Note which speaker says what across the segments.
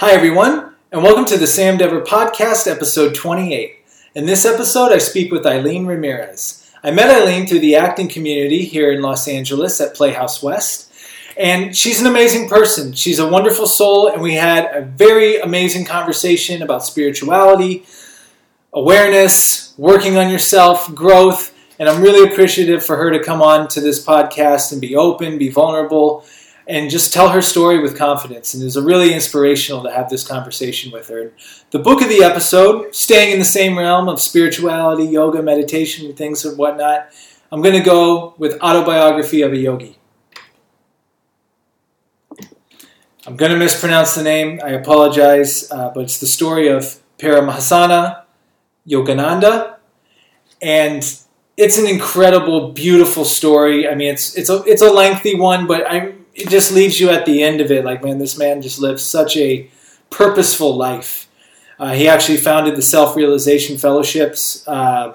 Speaker 1: Hi, everyone, and welcome to the Sam Dever Podcast, episode 28. In this episode, I speak with Aileen Ramirez. I met Aileen through the acting community here in Los Angeles at Playhouse West, and she's an amazing person. She's a wonderful soul, and we had a very amazing conversation about spirituality, awareness, working on yourself, growth, and I'm really appreciative for her to come on to this podcast and be open, be vulnerable, and just tell her story with confidence. And it was really inspirational to have this conversation with her. The book of the episode, staying in the same realm of spirituality, yoga, meditation, and things and whatnot, I'm going to go with Autobiography of a Yogi. I'm going to mispronounce the name. I apologize, uh, but it's the story of Paramahasana Yogananda, and it's an incredible, beautiful story. I mean, it's it's a it's a lengthy one, but I it just leaves you at the end of it like, man, this man just lived such a purposeful life. Uh, he actually founded the Self Realization Fellowships uh,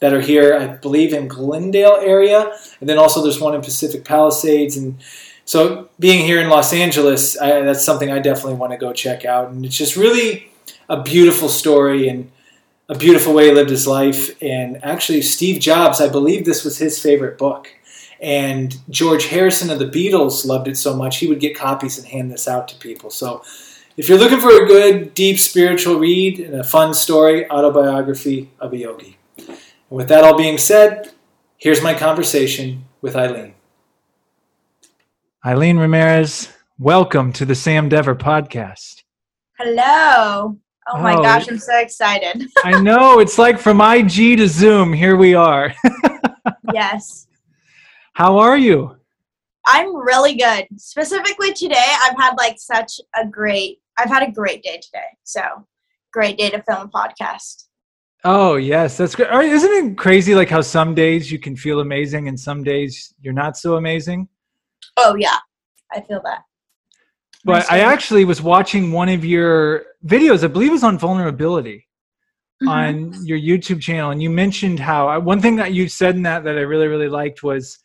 Speaker 1: that are here, I believe, in Glendale area, and then also there's one in Pacific Palisades. And so, being here in Los Angeles, I, that's something I definitely want to go check out. And it's just really a beautiful story and a beautiful way he lived his life. And actually, Steve Jobs, I believe this was his favorite book. And George Harrison of the Beatles loved it so much, he would get copies and hand this out to people. So if you're looking for a good, deep spiritual read and a fun story, autobiography of a yogi. And with that all being said, here's my conversation with Aileen. Aileen Ramirez, welcome to the Sam Dever podcast.
Speaker 2: Hello. Oh my oh, gosh, I'm so excited.
Speaker 1: I know. It's like from IG to Zoom, here we are.
Speaker 2: yes.
Speaker 1: How are you?
Speaker 2: I'm really good. Specifically today, I've had like such a great I've had a great day today. So, great day to film a podcast.
Speaker 1: Oh, yes, that's great. Isn't it crazy like how some days you can feel amazing and some days you're not so amazing?
Speaker 2: Oh, yeah. I feel that.
Speaker 1: But I actually was watching one of your videos, I believe it was on vulnerability mm-hmm. on your YouTube channel and you mentioned how one thing that you said in that that I really really liked was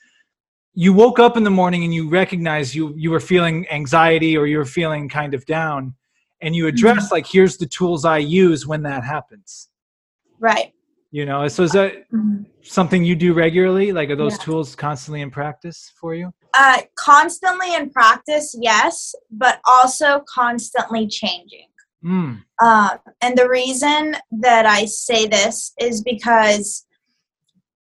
Speaker 1: you woke up in the morning and you recognized you you were feeling anxiety or you were feeling kind of down and you address mm-hmm. like here's the tools i use when that happens
Speaker 2: right
Speaker 1: you know so is that mm-hmm. something you do regularly like are those yeah. tools constantly in practice for you
Speaker 2: uh constantly in practice yes but also constantly changing mm. uh, and the reason that i say this is because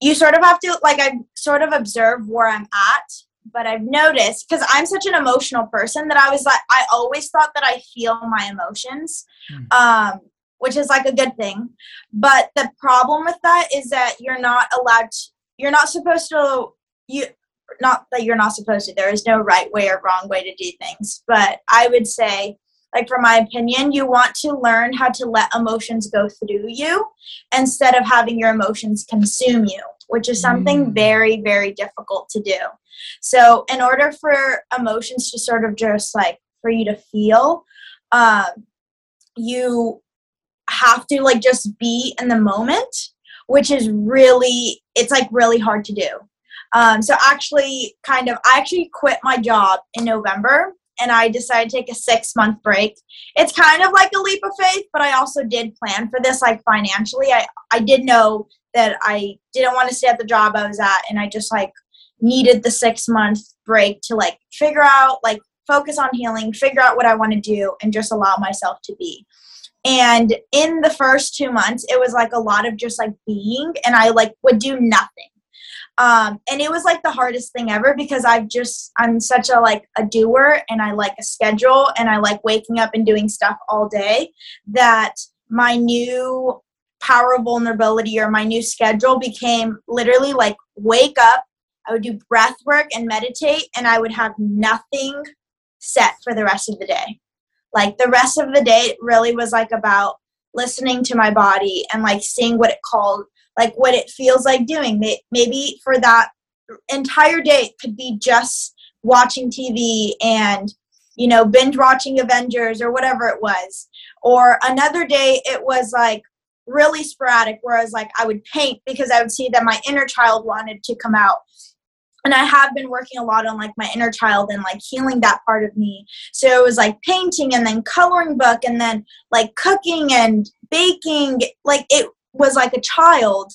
Speaker 2: you sort of have to like I sort of observe where I'm at, but I've noticed because I'm such an emotional person that I was like I always thought that I feel my emotions. Mm. Um which is like a good thing. But the problem with that is that you're not allowed to, you're not supposed to you not that you're not supposed to. There is no right way or wrong way to do things. But I would say like from my opinion you want to learn how to let emotions go through you instead of having your emotions consume you which is something mm. very very difficult to do so in order for emotions to sort of just like for you to feel um, you have to like just be in the moment which is really it's like really hard to do um, so actually kind of i actually quit my job in november and I decided to take a six month break. It's kind of like a leap of faith, but I also did plan for this like financially. I, I did know that I didn't want to stay at the job I was at and I just like needed the six month break to like figure out like focus on healing, figure out what I want to do and just allow myself to be. And in the first two months, it was like a lot of just like being, and I like would do nothing um, and it was like the hardest thing ever because i've just i'm such a like a doer and i like a schedule and i like waking up and doing stuff all day that my new power of vulnerability or my new schedule became literally like wake up i would do breath work and meditate and i would have nothing set for the rest of the day like the rest of the day really was like about listening to my body and like seeing what it called like what it feels like doing. Maybe for that entire day, it could be just watching TV and you know binge watching Avengers or whatever it was. Or another day, it was like really sporadic, whereas like I would paint because I would see that my inner child wanted to come out. and I have been working a lot on like my inner child and like healing that part of me. So it was like painting and then coloring book and then like cooking and baking. Like it was like a child.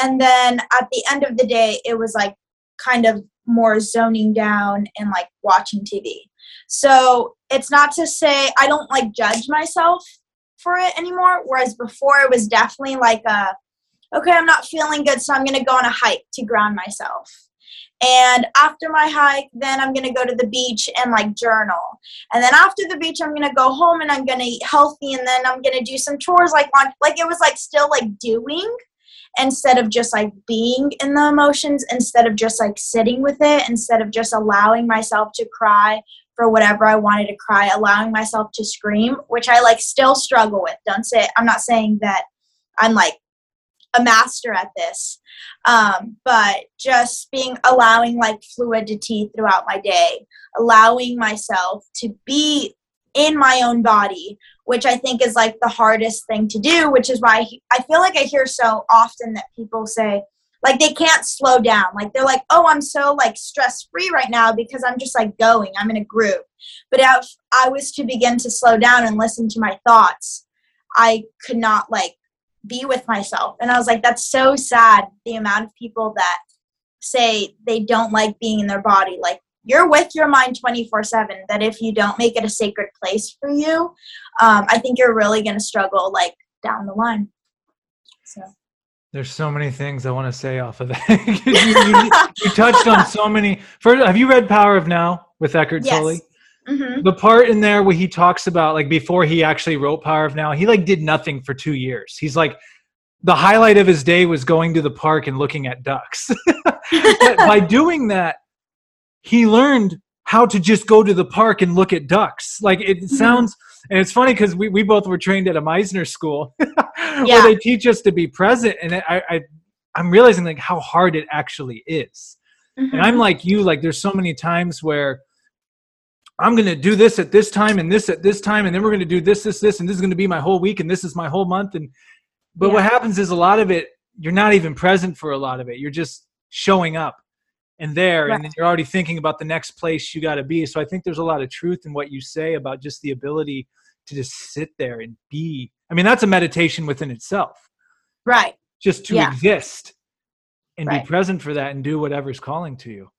Speaker 2: And then at the end of the day, it was like kind of more zoning down and like watching TV. So it's not to say I don't like judge myself for it anymore. Whereas before it was definitely like a, okay, I'm not feeling good, so I'm going to go on a hike to ground myself. And after my hike, then I'm gonna go to the beach and like journal. And then after the beach, I'm gonna go home and I'm gonna eat healthy. And then I'm gonna do some chores like on, like it was like still like doing instead of just like being in the emotions, instead of just like sitting with it, instead of just allowing myself to cry for whatever I wanted to cry, allowing myself to scream, which I like still struggle with. Don't say I'm not saying that I'm like a master at this um, but just being allowing like fluidity throughout my day allowing myself to be in my own body which i think is like the hardest thing to do which is why i feel like i hear so often that people say like they can't slow down. Like they're like oh i'm so like stress free right now because i'm just like going. I'm in a groove but if i was to begin to slow down and listen to my thoughts i could not like be with myself. And I was like, that's so sad the amount of people that say they don't like being in their body. Like, you're with your mind 24 7 that if you don't make it a sacred place for you um, i think you're really going to struggle like down the line. So
Speaker 1: there's so many things i want to say off of that you, you, you, touched on so many first have you read power of now with eckhart yes. tolle Mm-hmm. The part in there where he talks about like before he actually wrote Power of Now, he like did nothing for two years. He's like the highlight of his day was going to the park and looking at ducks. by doing that, he learned how to just go to the park and look at ducks. Like it mm-hmm. sounds, and it's funny because we, we both were trained at a Meisner school yeah. where they teach us to be present. And I, I, I'm realizing like how hard it actually is. Mm-hmm. And I'm like you, like there's so many times where I'm going to do this at this time and this at this time, and then we're going to do this, this, this, and this is going to be my whole week, and this is my whole month. And but yeah. what happens is a lot of it, you're not even present for a lot of it. You're just showing up and there, right. and then you're already thinking about the next place you got to be. So I think there's a lot of truth in what you say about just the ability to just sit there and be. I mean, that's a meditation within itself.
Speaker 2: Right.
Speaker 1: Just to yeah. exist and right. be present for that and do whatever's calling to you.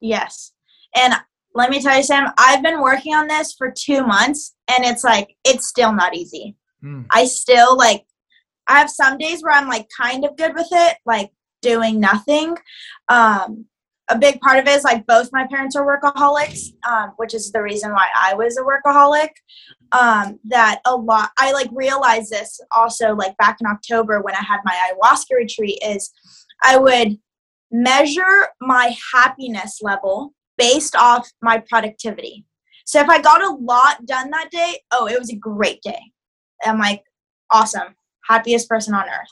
Speaker 2: Yes. And let me tell you, Sam, I've been working on this for two months and it's like, it's still not easy. Mm. I still like, I have some days where I'm like kind of good with it, like doing nothing. Um, a big part of it is like both my parents are workaholics, um, which is the reason why I was a workaholic. Um, that a lot, I like realized this also like back in October when I had my ayahuasca retreat, is I would measure my happiness level based off my productivity. So if I got a lot done that day, oh, it was a great day. I'm like, awesome, happiest person on earth.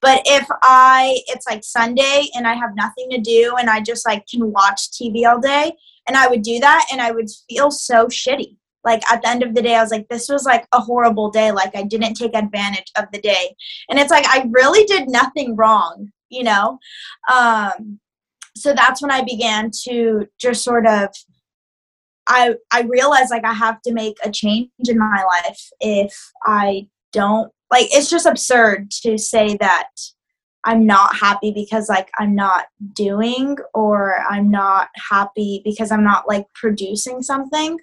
Speaker 2: But if I, it's like Sunday and I have nothing to do and I just like can watch TV all day, and I would do that and I would feel so shitty. Like at the end of the day, I was like, this was like a horrible day. Like I didn't take advantage of the day. And it's like, I really did nothing wrong, you know? Um, so that's when I began to just sort of I I realized like I have to make a change in my life if I don't like it's just absurd to say that I'm not happy because like I'm not doing or I'm not happy because I'm not like producing something.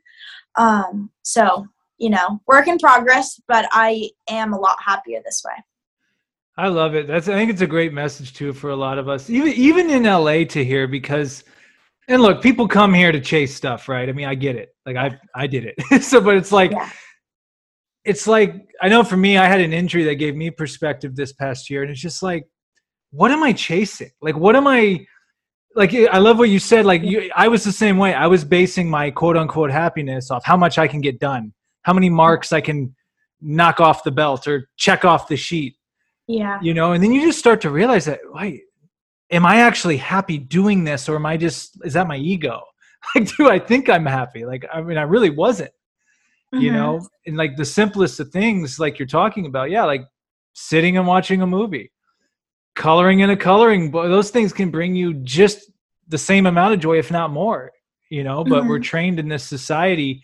Speaker 2: Um so, you know, work in progress, but I am a lot happier this way.
Speaker 1: I love it. That's I think it's a great message too for a lot of us, even even in LA to hear because, and look, people come here to chase stuff, right? I mean, I get it. Like I I did it. so, but it's like, yeah. It's like I know for me, I had an injury that gave me perspective this past year, and it's just like, what am I chasing? Like, what am I? Like I love what you said. Like you, I was the same way. I was basing my quote unquote happiness off how much I can get done, how many marks I can knock off the belt or check off the sheet
Speaker 2: yeah.
Speaker 1: You know, and then you just start to realize that, wait, am I actually happy doing this or am I just, is that my ego? Like, do I think I'm happy? Like, I mean, I really wasn't, mm-hmm. you know, and like the simplest of things, like you're talking about, yeah, like sitting and watching a movie, coloring in a coloring book, those things can bring you just the same amount of joy, if not more, you know, but mm-hmm. we're trained in this society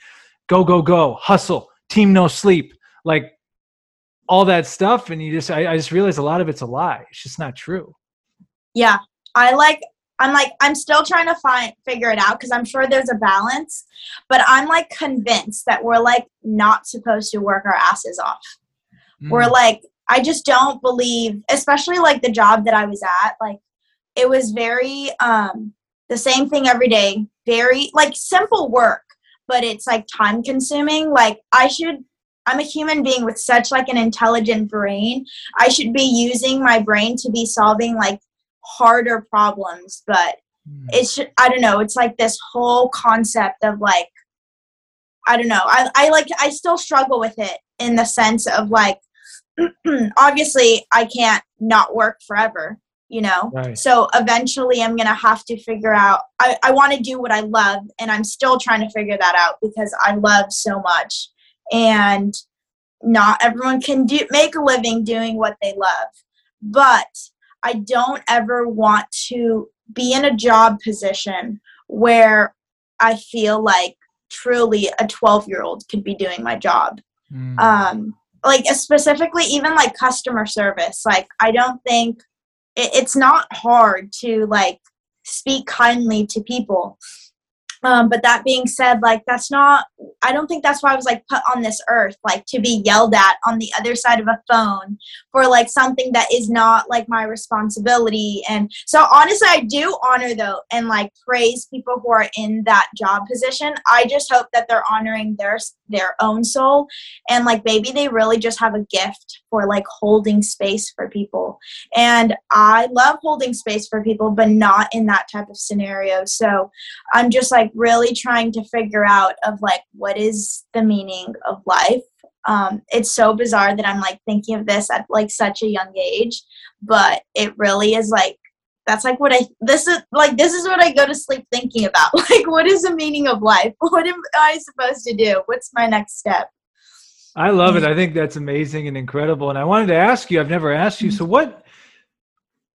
Speaker 1: go, go, go, hustle, team no sleep, like all that stuff. And you just, I, I just realized a lot of it's a lie. It's just not true.
Speaker 2: Yeah. I like, I'm like, I'm still trying to find, figure it out because I'm sure there's a balance, but I'm like convinced that we're like not supposed to work our asses off. Mm. We're like, I just don't believe, especially like the job that I was at, like it was very, um, the same thing every day, very like simple work, but it's like time consuming. Like I should I'm a human being with such like an intelligent brain. I should be using my brain to be solving like harder problems, but mm. it's I don't know, it's like this whole concept of like I don't know. I I like I still struggle with it in the sense of like obviously I can't not work forever you know right. so eventually i'm gonna have to figure out i, I want to do what i love and i'm still trying to figure that out because i love so much and not everyone can do make a living doing what they love but i don't ever want to be in a job position where i feel like truly a 12 year old could be doing my job mm. um like specifically even like customer service like i don't think it, it's not hard to like speak kindly to people um, but that being said, like that's not. I don't think that's why I was like put on this earth, like to be yelled at on the other side of a phone for like something that is not like my responsibility. And so honestly, I do honor though and like praise people who are in that job position. I just hope that they're honoring their their own soul and like maybe they really just have a gift for like holding space for people. And I love holding space for people, but not in that type of scenario. So I'm just like really trying to figure out of like what is the meaning of life. Um, it's so bizarre that i'm like thinking of this at like such a young age but it really is like that's like what i this is like this is what i go to sleep thinking about. Like what is the meaning of life? What am i supposed to do? What's my next step?
Speaker 1: I love it. I think that's amazing and incredible and i wanted to ask you i've never asked you so what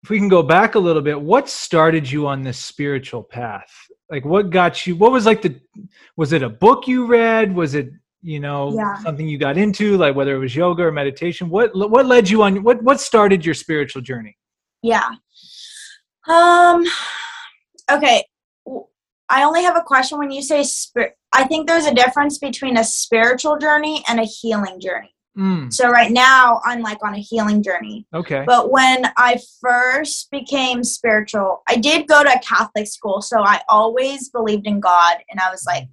Speaker 1: if we can go back a little bit what started you on this spiritual path like what got you what was like the was it a book you read? Was it you know yeah. something you got into like whether it was yoga or meditation? What what led you on what what started your spiritual journey?
Speaker 2: Yeah. Um okay. I only have a question. When you say spirit i think there's a difference between a spiritual journey and a healing journey Mm. So right now I'm like on a healing journey.
Speaker 1: Okay.
Speaker 2: But when I first became spiritual, I did go to a Catholic school, so I always believed in God and I was like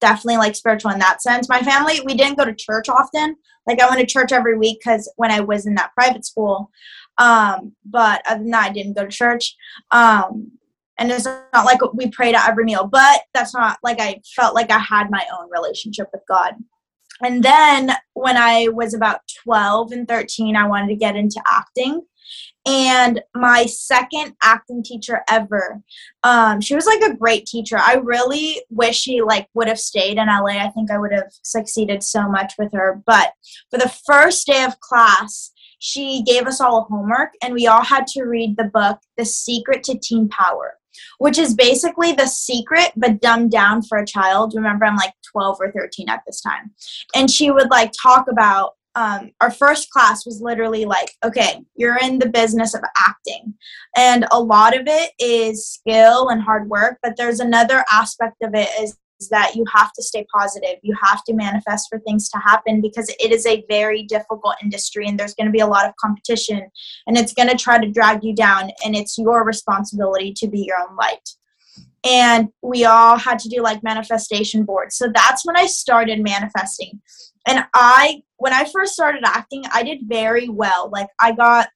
Speaker 2: definitely like spiritual in that sense. My family, we didn't go to church often. Like I went to church every week cuz when I was in that private school. Um, but other than that I didn't go to church. Um, and it's not like we prayed at every meal, but that's not like I felt like I had my own relationship with God and then when I was about 12 and 13, I wanted to get into acting. And my second acting teacher ever, um, she was like a great teacher. I really wish she like would have stayed in LA. I think I would have succeeded so much with her. But for the first day of class, she gave us all homework and we all had to read the book The Secret to Teen Power which is basically the secret but dumbed down for a child. Remember, I'm like 12 or 13 at this time. And she would like talk about um, our first class was literally like, okay, you're in the business of acting. And a lot of it is skill and hard work, but there's another aspect of it is that you have to stay positive. You have to manifest for things to happen because it is a very difficult industry and there's going to be a lot of competition and it's going to try to drag you down and it's your responsibility to be your own light. And we all had to do like manifestation boards. So that's when I started manifesting. And I when I first started acting, I did very well. Like I got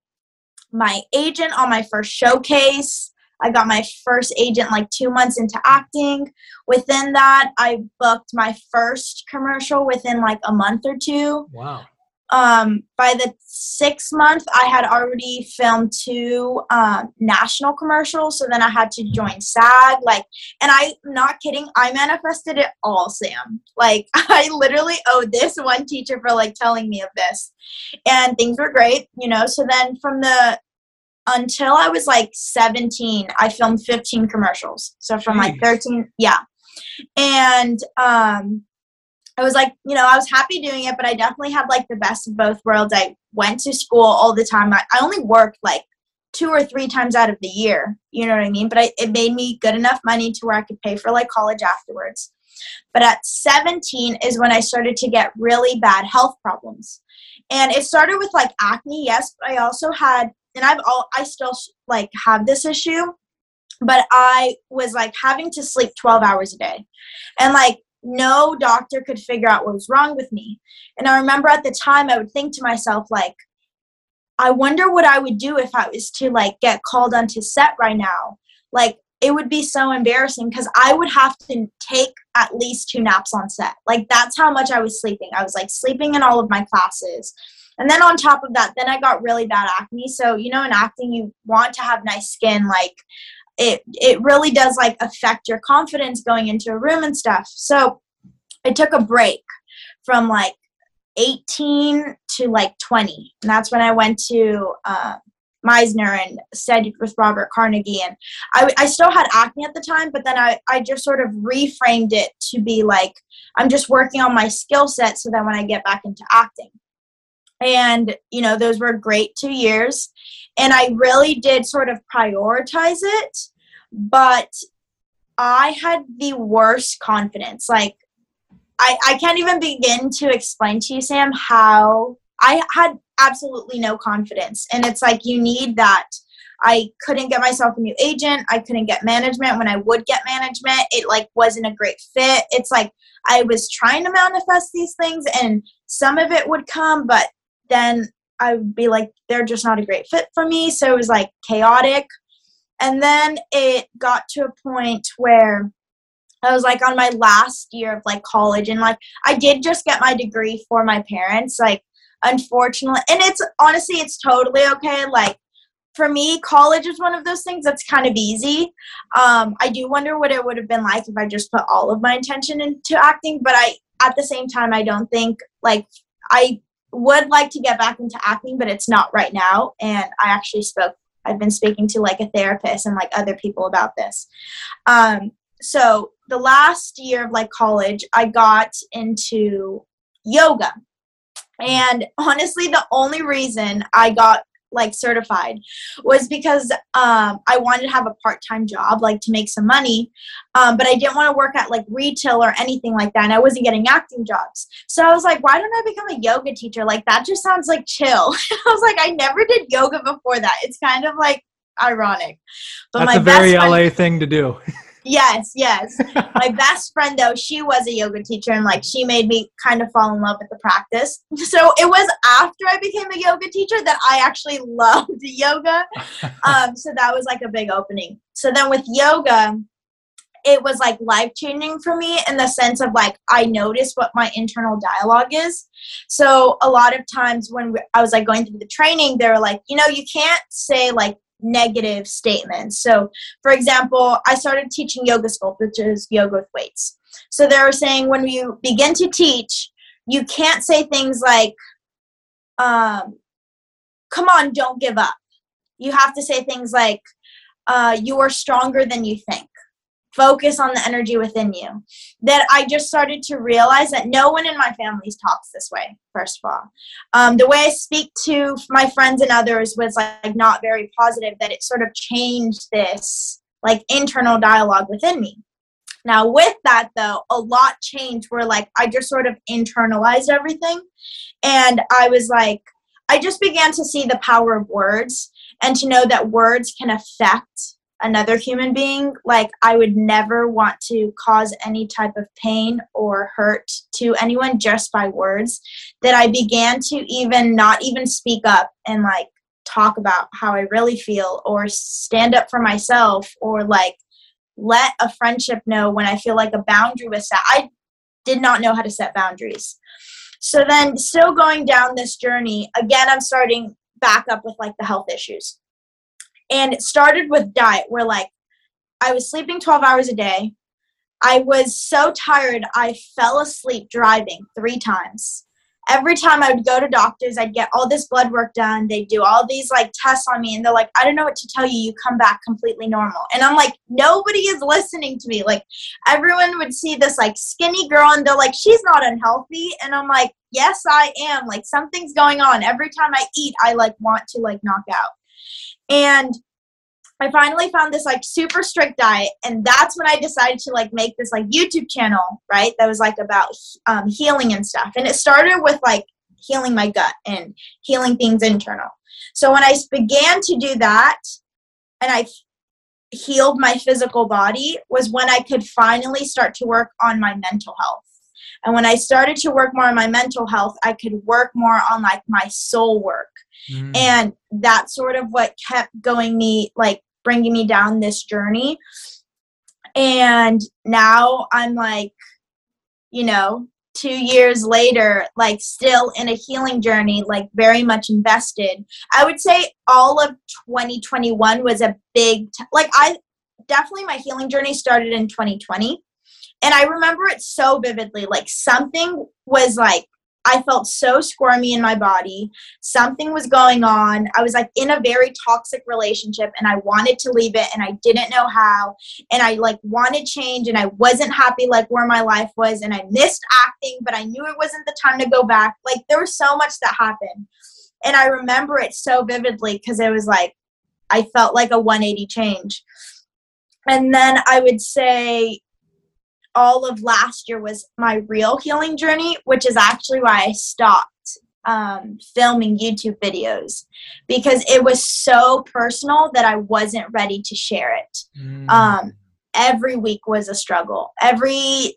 Speaker 2: my agent on my first showcase. I got my first agent like two months into acting. Within that, I booked my first commercial within like a month or two.
Speaker 1: Wow.
Speaker 2: Um, by the sixth month, I had already filmed two um, national commercials. So then I had to join SAG. Like, and I'm not kidding, I manifested it all, Sam. Like, I literally owe this one teacher for like telling me of this. And things were great, you know. So then from the until I was like 17, I filmed 15 commercials. So from like 13, yeah. And um, I was like, you know, I was happy doing it, but I definitely had like the best of both worlds. I went to school all the time. I, I only worked like two or three times out of the year. You know what I mean? But I, it made me good enough money to where I could pay for like college afterwards. But at 17 is when I started to get really bad health problems. And it started with like acne, yes, but I also had and I've all I still like have this issue, but I was like having to sleep 12 hours a day. And like no doctor could figure out what was wrong with me. And I remember at the time I would think to myself like I wonder what I would do if I was to like get called onto set right now. Like it would be so embarrassing because I would have to take at least two naps on set. Like that's how much I was sleeping. I was like sleeping in all of my classes. And then on top of that, then I got really bad acne. So, you know, in acting, you want to have nice skin. Like, it, it really does like affect your confidence going into a room and stuff. So, I took a break from like 18 to like 20. And that's when I went to uh, Meisner and studied with Robert Carnegie. And I, I still had acne at the time, but then I, I just sort of reframed it to be like, I'm just working on my skill set so that when I get back into acting and you know those were great two years. And i really did sort of prioritize it but i had the worst confidence. Like i i can't even begin to explain to you sam how i had absolutely no confidence. And it's like you need that. I couldn't get myself a new agent. I couldn't get management. When i would get management it like wasn't a great fit. It's like i was trying to manifest these things and some of it would come but then I would be like, they're just not a great fit for me. So it was like chaotic. And then it got to a point where I was like on my last year of like college and like I did just get my degree for my parents. Like unfortunately and it's honestly it's totally okay. Like for me, college is one of those things that's kind of easy. Um, I do wonder what it would have been like if I just put all of my intention into acting, but I at the same time I don't think like I would like to get back into acting, but it's not right now. And I actually spoke, I've been speaking to like a therapist and like other people about this. Um, so the last year of like college, I got into yoga. And honestly, the only reason I got like certified was because um, I wanted to have a part time job, like to make some money, um, but I didn't want to work at like retail or anything like that, and I wasn't getting acting jobs. So I was like, why don't I become a yoga teacher? Like that just sounds like chill. I was like, I never did yoga before that. It's kind of like ironic.
Speaker 1: But That's my a very friend, LA thing to do.
Speaker 2: Yes, yes. My best friend though, she was a yoga teacher and like she made me kind of fall in love with the practice. So it was after I became a yoga teacher that I actually loved yoga. Um, so that was like a big opening. So then with yoga, it was like life changing for me in the sense of like I noticed what my internal dialogue is. So a lot of times when I was like going through the training, they were like, you know, you can't say like negative statements. So, for example, I started teaching yoga sculpt, which is yoga with weights. So they were saying when you begin to teach, you can't say things like, um, come on, don't give up. You have to say things like, uh, you are stronger than you think focus on the energy within you. That I just started to realize that no one in my family talks this way, first of all. Um, the way I speak to my friends and others was like not very positive, that it sort of changed this like internal dialogue within me. Now, with that though, a lot changed where like I just sort of internalized everything. And I was like, I just began to see the power of words and to know that words can affect another human being, like I would never want to cause any type of pain or hurt to anyone just by words, that I began to even not even speak up and like talk about how I really feel or stand up for myself or like let a friendship know when I feel like a boundary was set. I did not know how to set boundaries. So then, still going down this journey, again, I'm starting back up with like the health issues. And it started with diet, where like I was sleeping 12 hours a day. I was so tired, I fell asleep driving three times. every time I would go to doctors, I'd get all this blood work done. They'd do all these like tests on me, and they're like, I don't know what to tell you. You come back completely normal. And I'm like, nobody is listening to me. Like, everyone would see this like skinny girl, and they're like, she's not unhealthy. And I'm like, yes, I am. Like, something's going on. Every time I eat, I like want to like knock out. And I finally found this like super strict diet, and that's when I decided to like make this like YouTube channel, right? That was like about um, healing and stuff. And it started with like healing my gut and healing things internal. So when I began to do that, and I healed my physical body, was when I could finally start to work on my mental health. And when I started to work more on my mental health, I could work more on like my soul work. Mm. And that's sort of what kept going me like bringing me down this journey. And now I'm like, you know, two years later, like still in a healing journey, like very much invested. I would say all of 2021 was a big, t- like, I definitely my healing journey started in 2020. And I remember it so vividly. Like, something was like I felt so squirmy in my body. Something was going on. I was like in a very toxic relationship and I wanted to leave it and I didn't know how. And I like wanted change and I wasn't happy like where my life was and I missed acting, but I knew it wasn't the time to go back. Like there was so much that happened. And I remember it so vividly because it was like I felt like a 180 change. And then I would say all of last year was my real healing journey, which is actually why I stopped um, filming YouTube videos because it was so personal that I wasn't ready to share it. Mm. Um, every week was a struggle. Every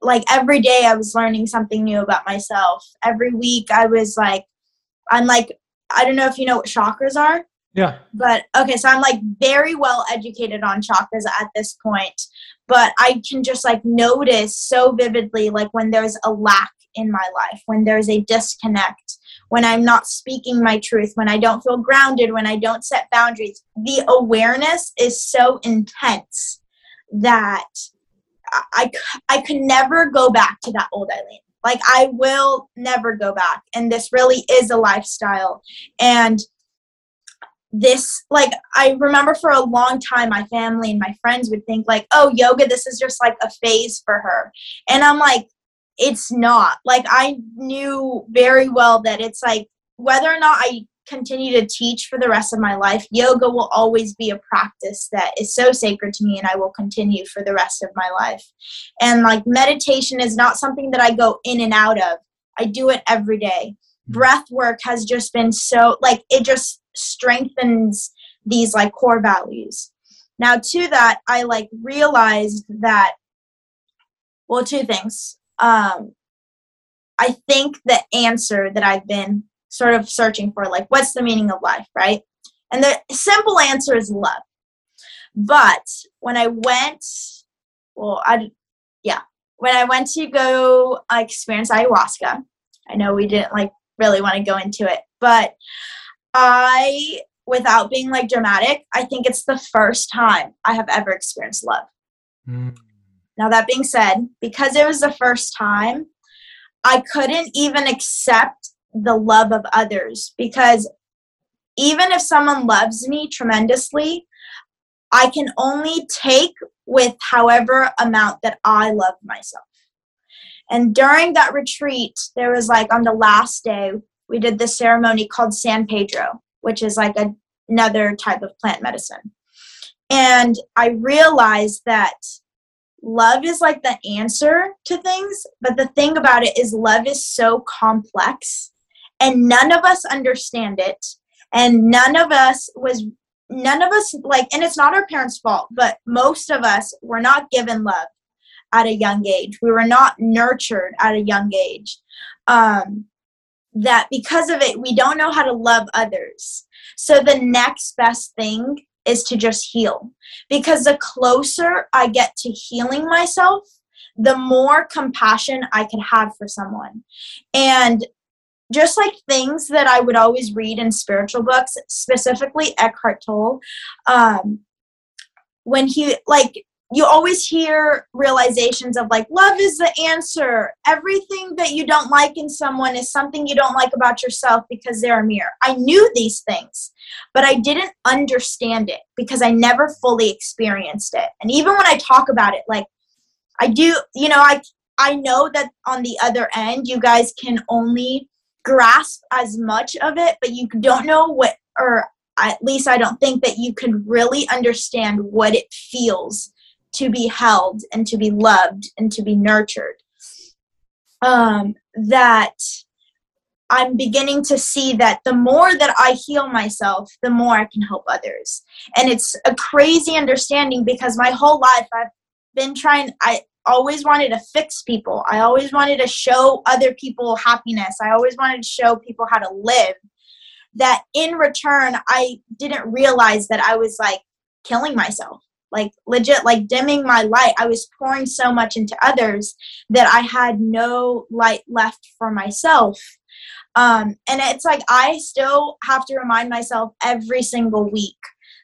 Speaker 2: like every day I was learning something new about myself. Every week I was like, I'm like, I don't know if you know what chakras are.
Speaker 1: Yeah.
Speaker 2: But okay, so I'm like very well educated on chakras at this point but I can just like notice so vividly like when there's a lack in my life, when there's a disconnect, when I'm not speaking my truth, when I don't feel grounded, when I don't set boundaries. The awareness is so intense that I, I could never go back to that old Aileen. Like, I will never go back. And this really is a lifestyle. And this like i remember for a long time my family and my friends would think like oh yoga this is just like a phase for her. And i'm like it's not. Like i knew very well that it's like whether or not i continue to teach for the rest of my life yoga will always be a practice that is so sacred to me and i will continue for the rest of my life. And like meditation is not something that i go in and out of. I do it every day. Breath work has just been so like it just strengthens these like core values. Now, to that, I like realized that, well, two things. Um, I think the answer that I've been sort of searching for, like, what's the meaning of life, right? And the simple answer is love. But when I went, well, I, yeah, when I went to go experience ayahuasca, I know we didn't like really want to go into it, but I, without being like dramatic, I think it's the first time I have ever experienced love. Mm. Now, that being said, because it was the first time, I couldn't even accept the love of others because even if someone loves me tremendously, I can only take with however amount that I love myself. And during that retreat, there was like on the last day, we did this ceremony called San Pedro, which is like a, another type of plant medicine. And I realized that love is like the answer to things, but the thing about it is, love is so complex and none of us understand it. And none of us was, none of us, like, and it's not our parents' fault, but most of us were not given love at a young age. We were not nurtured at a young age. Um, that because of it, we don't know how to love others. So the next best thing is to just heal. Because the closer I get to healing myself, the more compassion I can have for someone. And just like things that I would always read in spiritual books, specifically Eckhart Tolle, um, when he like you always hear realizations of like love is the answer. Everything that you don't like in someone is something you don't like about yourself because they're a mirror. I knew these things but i didn't understand it because i never fully experienced it. And even when i talk about it like i do you know i i know that on the other end you guys can only grasp as much of it but you don't know what or at least I don't think that you could really understand what it feels to be held and to be loved and to be nurtured. Um, that I'm beginning to see that the more that I heal myself, the more I can help others. And it's a crazy understanding because my whole life I've been trying, I always wanted to fix people. I always wanted to show other people happiness. I always wanted to show people how to live. That in return, I didn't realize that I was like killing myself like legit like dimming my light. I was pouring so much into others that i had no light left for myself. Um, and it's like i still have to remind myself every single week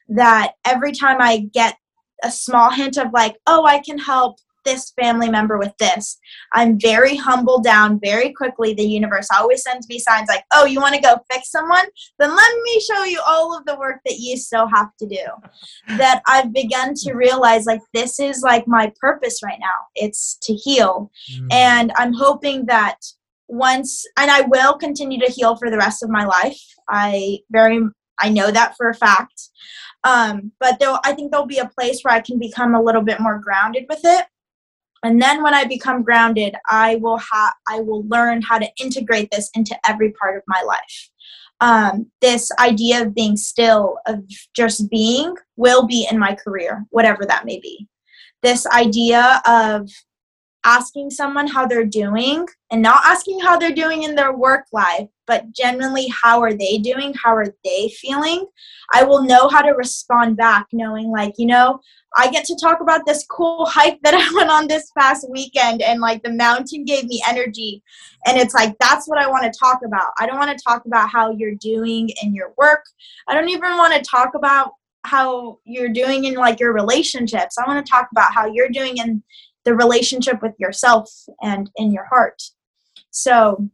Speaker 2: that every time i get a small hint of like oh i can help this family member with this. I'm very humbled down very quickly. The universe always sends me signs like, oh, you want to go fix someone? Then let me show you all of the work that you still have to do. that I've begun to realize like this is like my purpose right now. It's to heal. Mm. And I'm hoping that once and I will continue to heal for the rest of my life. I very I know that for a fact. Um, but there, I think there'll be a place where I can become a little bit more grounded with it and then when i become grounded i will have i will learn how to integrate this into every part of my life. Um, this idea of being still of just being will be in my career whatever that may be. This idea of asking someone how they're doing and not asking how they're doing in their work life but genuinely how are they doing? How are they feeling? I will know how to respond back knowing like you know i get to talk about this cool hike that i went on this past weekend and like the mountain gave me energy. And it's like that's what i want to talk about. I don't want to talk about how you're doing in your work. I don't even want to talk about how you're doing in like your relationships. I want to talk about how you're doing in the relationship with yourself and in your heart so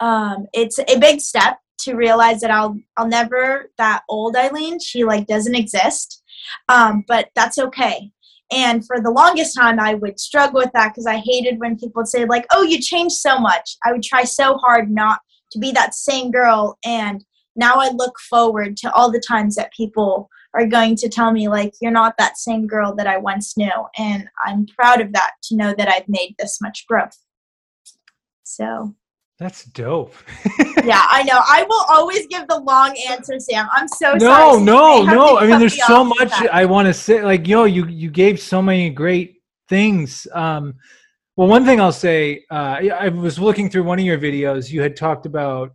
Speaker 2: um, it's a big step to realize that I'll I'll never that old Aileen. She like doesn't exist, um, but that's okay. And for the longest time, I would struggle with that because I hated when people would say like, "Oh, you changed so much." I would try so hard not to be that same girl, and now I look forward to all the times that people are going to tell me like, "You're not that same girl that I once knew," and I'm proud of that to know that I've made this much growth. So
Speaker 1: that's dope.
Speaker 2: yeah, I know. I will always give the long answer, Sam. I'm so
Speaker 1: no,
Speaker 2: sorry.
Speaker 1: No, no, no. I mean, there's so much I want to say. Like, yo, you you gave so many great things. Um, well, one thing I'll say, uh, I was looking through one of your videos. You had talked about,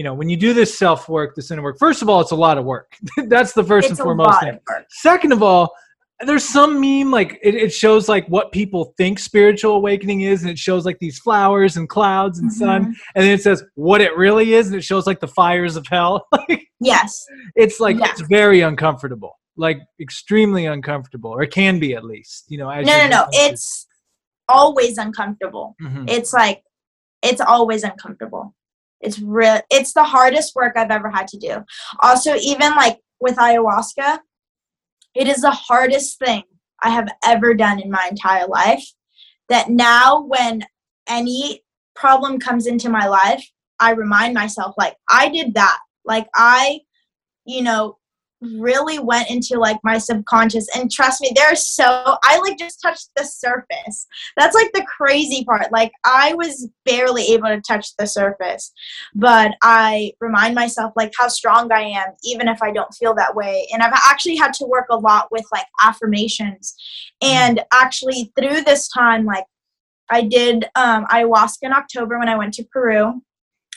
Speaker 1: you know, when you do this self work, this inner work. First of all, it's a lot of work. That's the first
Speaker 2: it's
Speaker 1: and foremost
Speaker 2: thing.
Speaker 1: Second of all, there's some meme like it, it, shows like what people think spiritual awakening is and it shows like these flowers and clouds and mm-hmm. sun and then it says what it really is and it shows like the fires of hell
Speaker 2: yes
Speaker 1: it's like yes. it's very uncomfortable like extremely uncomfortable or it can be at least you know
Speaker 2: no no no it's always uncomfortable mm-hmm. it's like it's always uncomfortable it's real it's the hardest work i've ever had to do also even like with ayahuasca it is the hardest thing I have ever done in my entire life. That now, when any problem comes into my life, I remind myself, like, I did that. Like, I, you know, really went into like my subconscious. And trust me there's so i like just touched the surface. That's like the crazy part. Like i was barely able to touch the surface. But i remind myself like how strong i am even if i don't feel that way. And i've actually had to work a lot with like affirmations. And actually through this time like i did um, ayahuasca in october when i went to peru.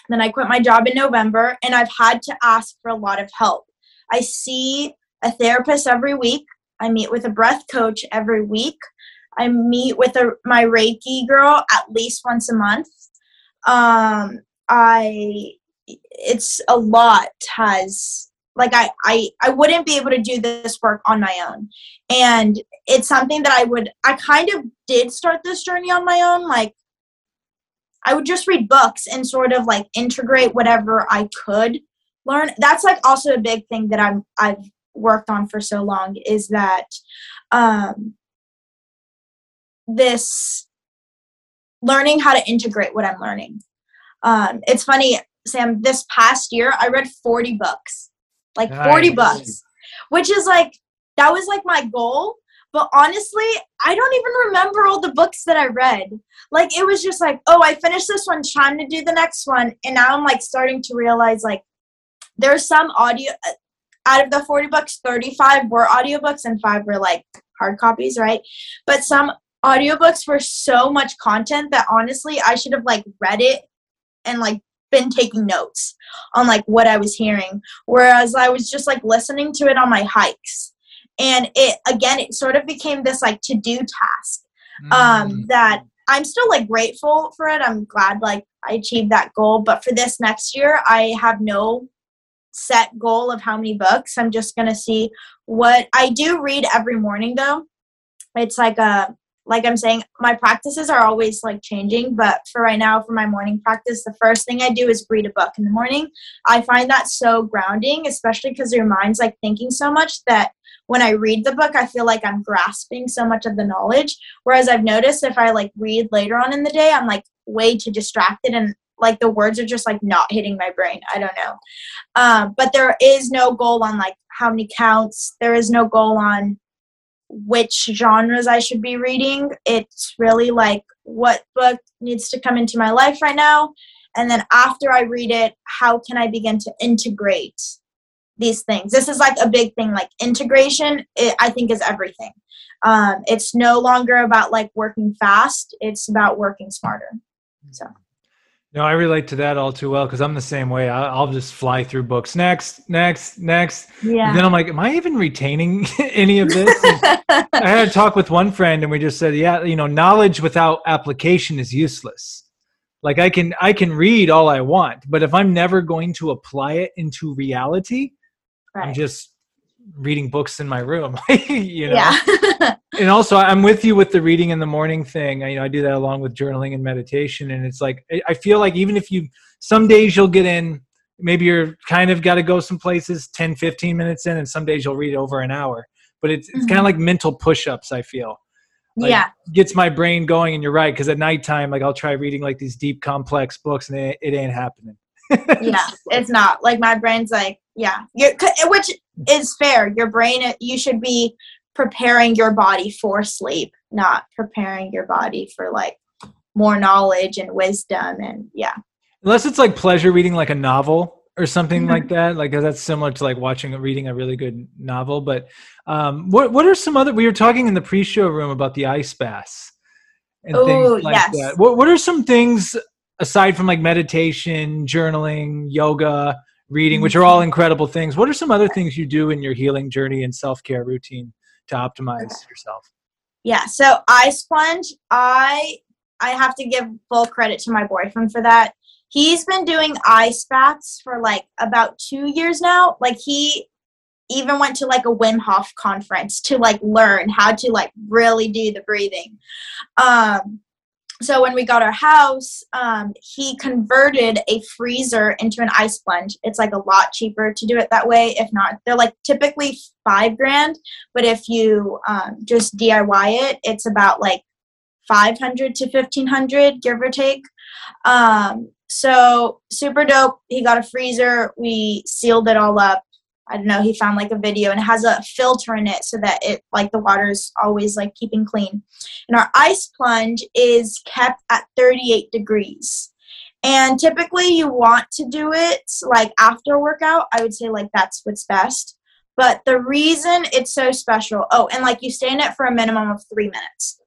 Speaker 2: Then i quit my job in november and i've had to ask for a lot of help I see a therapist every week. I meet with a breath coach every week. I meet with a, my Reiki girl at least once a month. Um, I it's a lot has like I, I i wouldn't be able to do this work on my own and it's something that i would i kind of did start this journey on my own like i would just read books and sort of like integrate whatever i could learn that's like also a big thing that i'm i've worked on for so long is that um this learning how to integrate what i'm learning um it's funny sam this past year i read 40 books like nice. 40 books which is like, that was like my goal. But honestly, I don't even remember all the books that I read. Like, it was just like, oh, I finished this one, trying to do the next one. And now I'm like starting to realize, like, there's some audio, uh, out of the 40 books, 35 were audiobooks and five were like hard copies, right? But some audiobooks were so much content that honestly, I should have like read it and like been taking notes on like what I was hearing, whereas I was just like listening to it on my hikes. And it again, it sort of became this like to do task um, mm. that I'm still like grateful for it. I'm glad like I achieved that goal. But for this next year, I have no set goal of how many books. I'm just gonna see what I do read every morning though. It's like a like I'm saying, my practices are always like changing, but for right now, for my morning practice, the first thing I do is read a book in the morning. I find that so grounding, especially because your mind's like thinking so much that when I read the book, I feel like I'm grasping so much of the knowledge. Whereas I've noticed if I like read later on in the day, I'm like way too distracted and like the words are just like not hitting my brain. I don't know. Um, but there is no goal on like how many counts. There is no goal on which genres I should be reading. It's really like what book needs to come into my life right now. And then after I read it, how can I begin to integrate these things? This is like a big thing. Like integration, it, I think, is everything. Um, it's no longer about like working fast, it's about working smarter. So.
Speaker 1: No, I relate to that all too well because I'm the same way. I'll just fly through books. Next, next, next. Yeah. And then I'm like, am I even retaining any of this? I had a talk with one friend, and we just said, yeah, you know, knowledge without application is useless. Like I can, I can read all I want, but if I'm never going to apply it into reality, right. I'm just reading books in my room you know yeah. And also i'm with you with the reading in the morning thing. I, you know i do that along with journaling and meditation. And it's like i feel like even if you some days you'll get in maybe you're kind of got to go some places 10 15 minutes in and some days you'll read over an hour. But it's, it's mm-hmm. kind of like mental push-ups i feel. Like, yeah. gets my brain going and you're right because at nighttime like i'll try reading like these deep complex books and it, it ain't happening.
Speaker 2: Yeah it's not. Like my brain's like yeah. Which is fair. Your brain you should be preparing your body for sleep not preparing your body for like more knowledge and wisdom and yeah
Speaker 1: unless it's like pleasure reading like a novel or something mm-hmm. like that like that's similar to like watching reading a really good novel but um what what are some other we were talking in the pre-show room about the ice baths
Speaker 2: and Ooh, things like yes.
Speaker 1: that what, what are some things aside from like meditation journaling yoga reading, which are all mm-hmm. incredible things. What are some other things you do in your healing journey and self care routine to optimize yourself?
Speaker 2: Yeah, so ice plunge, I I have to give full credit to my boyfriend for that. He's been doing ice baths for like about two years now. Like he even went to like a Wim Hof conference to like learn how to like really do the breathing. Um, so when we got our house um, he converted a freezer into an ice plunge it's like a lot cheaper to do it that way if not they're like typically five grand but if you um, just diy it it's about like 500 to 1500 give or take. Um, so super dope. He got a freezer. We sealed it all up I don't know, he found like a video and it has a filter in it so that it like the water is always like keeping clean. And our ice plunge is kept at 38 degrees. And typically you want to do it like after a workout. I would say like that's what's best. But the reason it's so special, oh, and like you stay in it for a minimum of three minutes.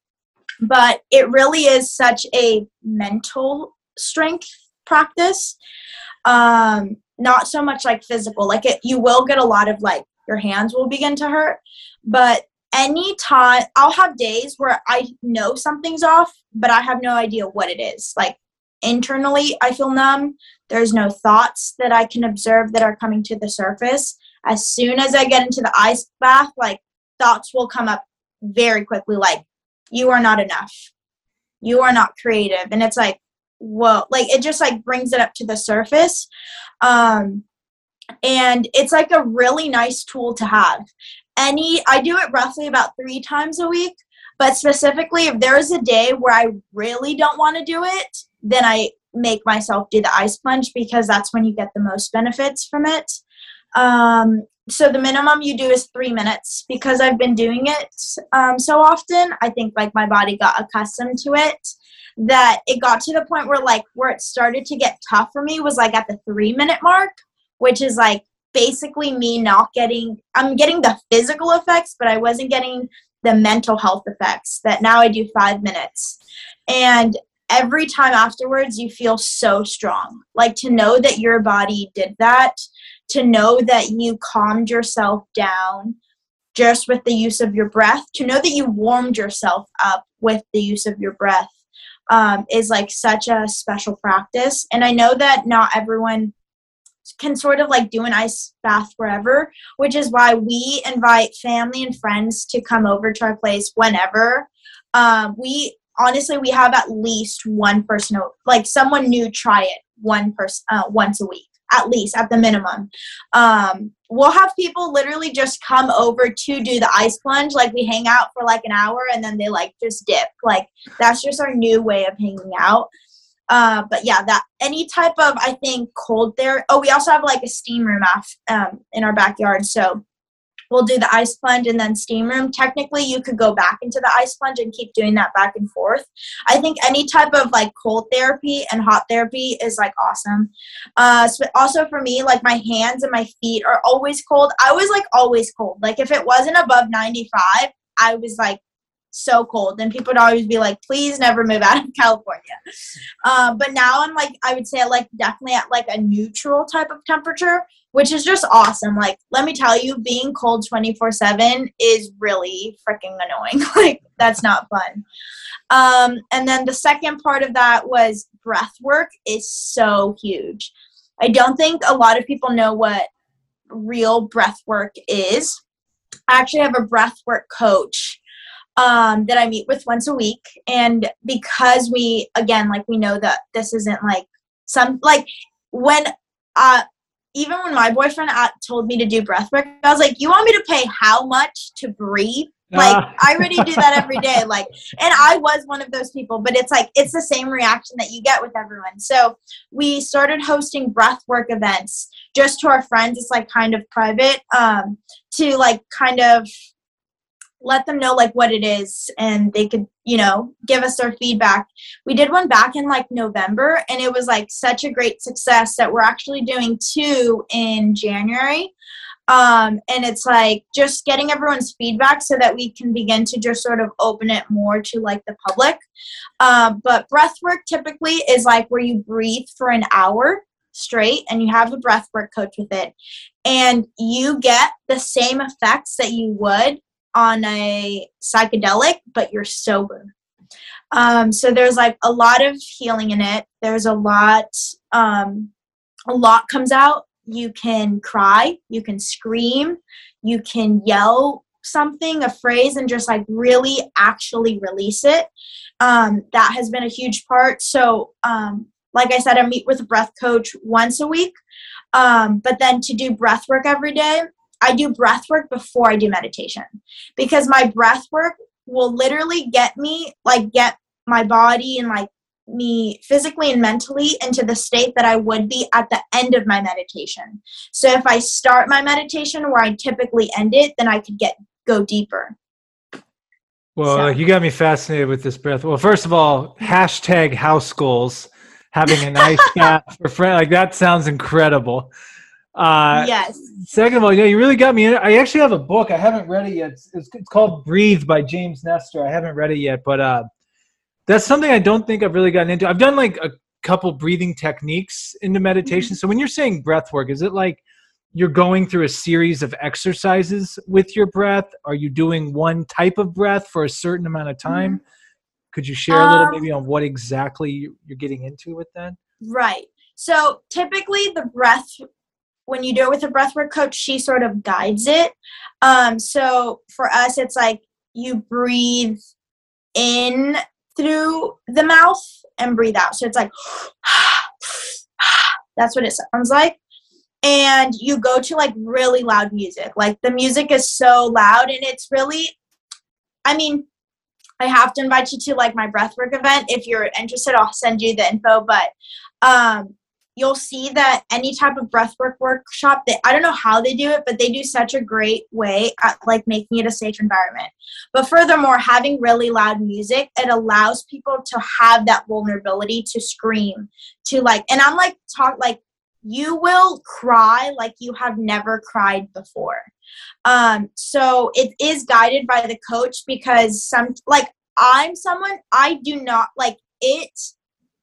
Speaker 2: But it really is such a mental strength practice. Um, not so much like physical like it you will get a lot of like your hands will begin to hurt but anytime i'll have days where i know something's off but i have no idea what it is like internally i feel numb there's no thoughts that i can observe that are coming to the surface as soon as I get into the ice bath, like thoughts will come up very quickly, like, you are not enough. You are not creative. And it's like, whoa, like it just like brings it up to the surface. Um, and it's like a really nice tool to have. Any, I do it roughly about three times a week, but specifically, if there is a day where I really don't want to do it, then I make myself do the ice plunge because that's when you get the most benefits from it. Um, so the minimum you do is three minutes because I've been doing it um, so often. I think like my body got accustomed to it that it got to the point where like where it started to get tough for me was like at the three minute mark, which is like basically me not getting I'm getting the physical effects, but I wasn't getting the mental health effects that now I do five minutes. And every time afterwards you feel so strong. Like to know that your body did that, to know that you calmed yourself down just with the use of your breath, to know that you warmed yourself up with the use of your breath um, is like such a special practice. And I know that not everyone can sort of like do an ice bath wherever, which is why we invite family and friends to come over to our place whenever. Um, we honestly we have at least one person like someone new try it one person uh, once a week at least at the minimum um, we'll have people literally just come over to do the ice plunge. Like we hang out for like an hour and then they like just dip. Like that's just our new way of hanging out. Uh, but yeah that any type of i think cold there oh we also have like a steam room off, um, in our backyard. So we'll do the ice plunge and then steam room. Technically, you could go back into the ice plunge and keep doing that back and forth. I think any type of like cold therapy and hot therapy is like awesome. Uh, so also for me, like my hands and my feet are always cold. I was like always cold. Like if it wasn't above 95, I was like so cold. And people would always be like please never move out of california. Uh, but now i'm like i would say like definitely at like a neutral type of temperature which is just awesome. Like let me tell you being cold 24 7 is really freaking annoying. Like that's not fun. Um, and then the second part of that was breath work is so huge. I don't think a lot of people know what real breath work is. I actually have a breath work coach um, that I meet with once a week. And because we, again, like we know that this isn't like some, like when, uh, even when my boyfriend told me to do breath work, I was like, you want me to pay how much to breathe? Like uh. I already do that every day. Like, and I was one of those people, but it's like it's the same reaction that you get with everyone. So we started hosting breath work events just to our friends. It's like kind of private, um, to like kind of let them know like what it is and they could you know give us their feedback. We did one back in like november and it was like such a great success that we're actually doing two in january. Um, and it's like just getting everyone's feedback so that we can begin to just sort of open it more to like the public. Um, but breath work typically is like where you breathe for an hour straight and you have a breath work coach with it. And you get the same effects that you would on a psychedelic, but you're sober. Um, so there's like a lot of healing in it. There's a lot, um, a lot comes out. You can cry, you can scream, you can yell something, a phrase, and just like really actually release it. Um, that has been a huge part. So, um, like I said, I meet with a breath coach once a week. Um, but then to do breath work every day, I do breath work before I do meditation because my breath work will literally get me, like, get my body and like me physically and mentally into the state that I would be at the end of my meditation. So if I start my meditation where I typically end it, then I could get go deeper.
Speaker 1: Well, so. like you got me fascinated with this breath. Well, first of all, hashtag house goals, having a nice bath for friend like that sounds incredible.
Speaker 2: Uh, yes.
Speaker 1: Second of all, yeah, you really got me in. I actually have a book. I haven't read it yet. It's, it's, it's called Breathe by James Nestor. I haven't read it yet, but uh, that's something I don't think I've really gotten into. I've done like a couple breathing techniques into meditation. Mm-hmm. So when you're saying breath work, is it like you're going through a series of exercises with your breath? Are you doing one type of breath for a certain amount of time? Mm-hmm. Could you share a little um, maybe on what exactly you're getting into with that?
Speaker 2: Right. So typically the breath when you do it with a breathwork coach, she sort of guides it. Um, so for us, it's like you breathe in through the mouth and breathe out. So it's like, that's what it sounds like. And you go to like really loud music. Like the music is so loud and it's really, I mean, I have to invite you to like my breathwork event. If you're interested, I'll send you the info. But um, you'll see that any type of breathwork workshop that I don't know how they do it, but they do such a great way at like making it a safe environment. But furthermore, having really loud music, it allows people to have that vulnerability to scream, to like, and I'm like talk like you will cry like you have never cried before. Um, so it is guided by the coach because some like I'm someone I do not like it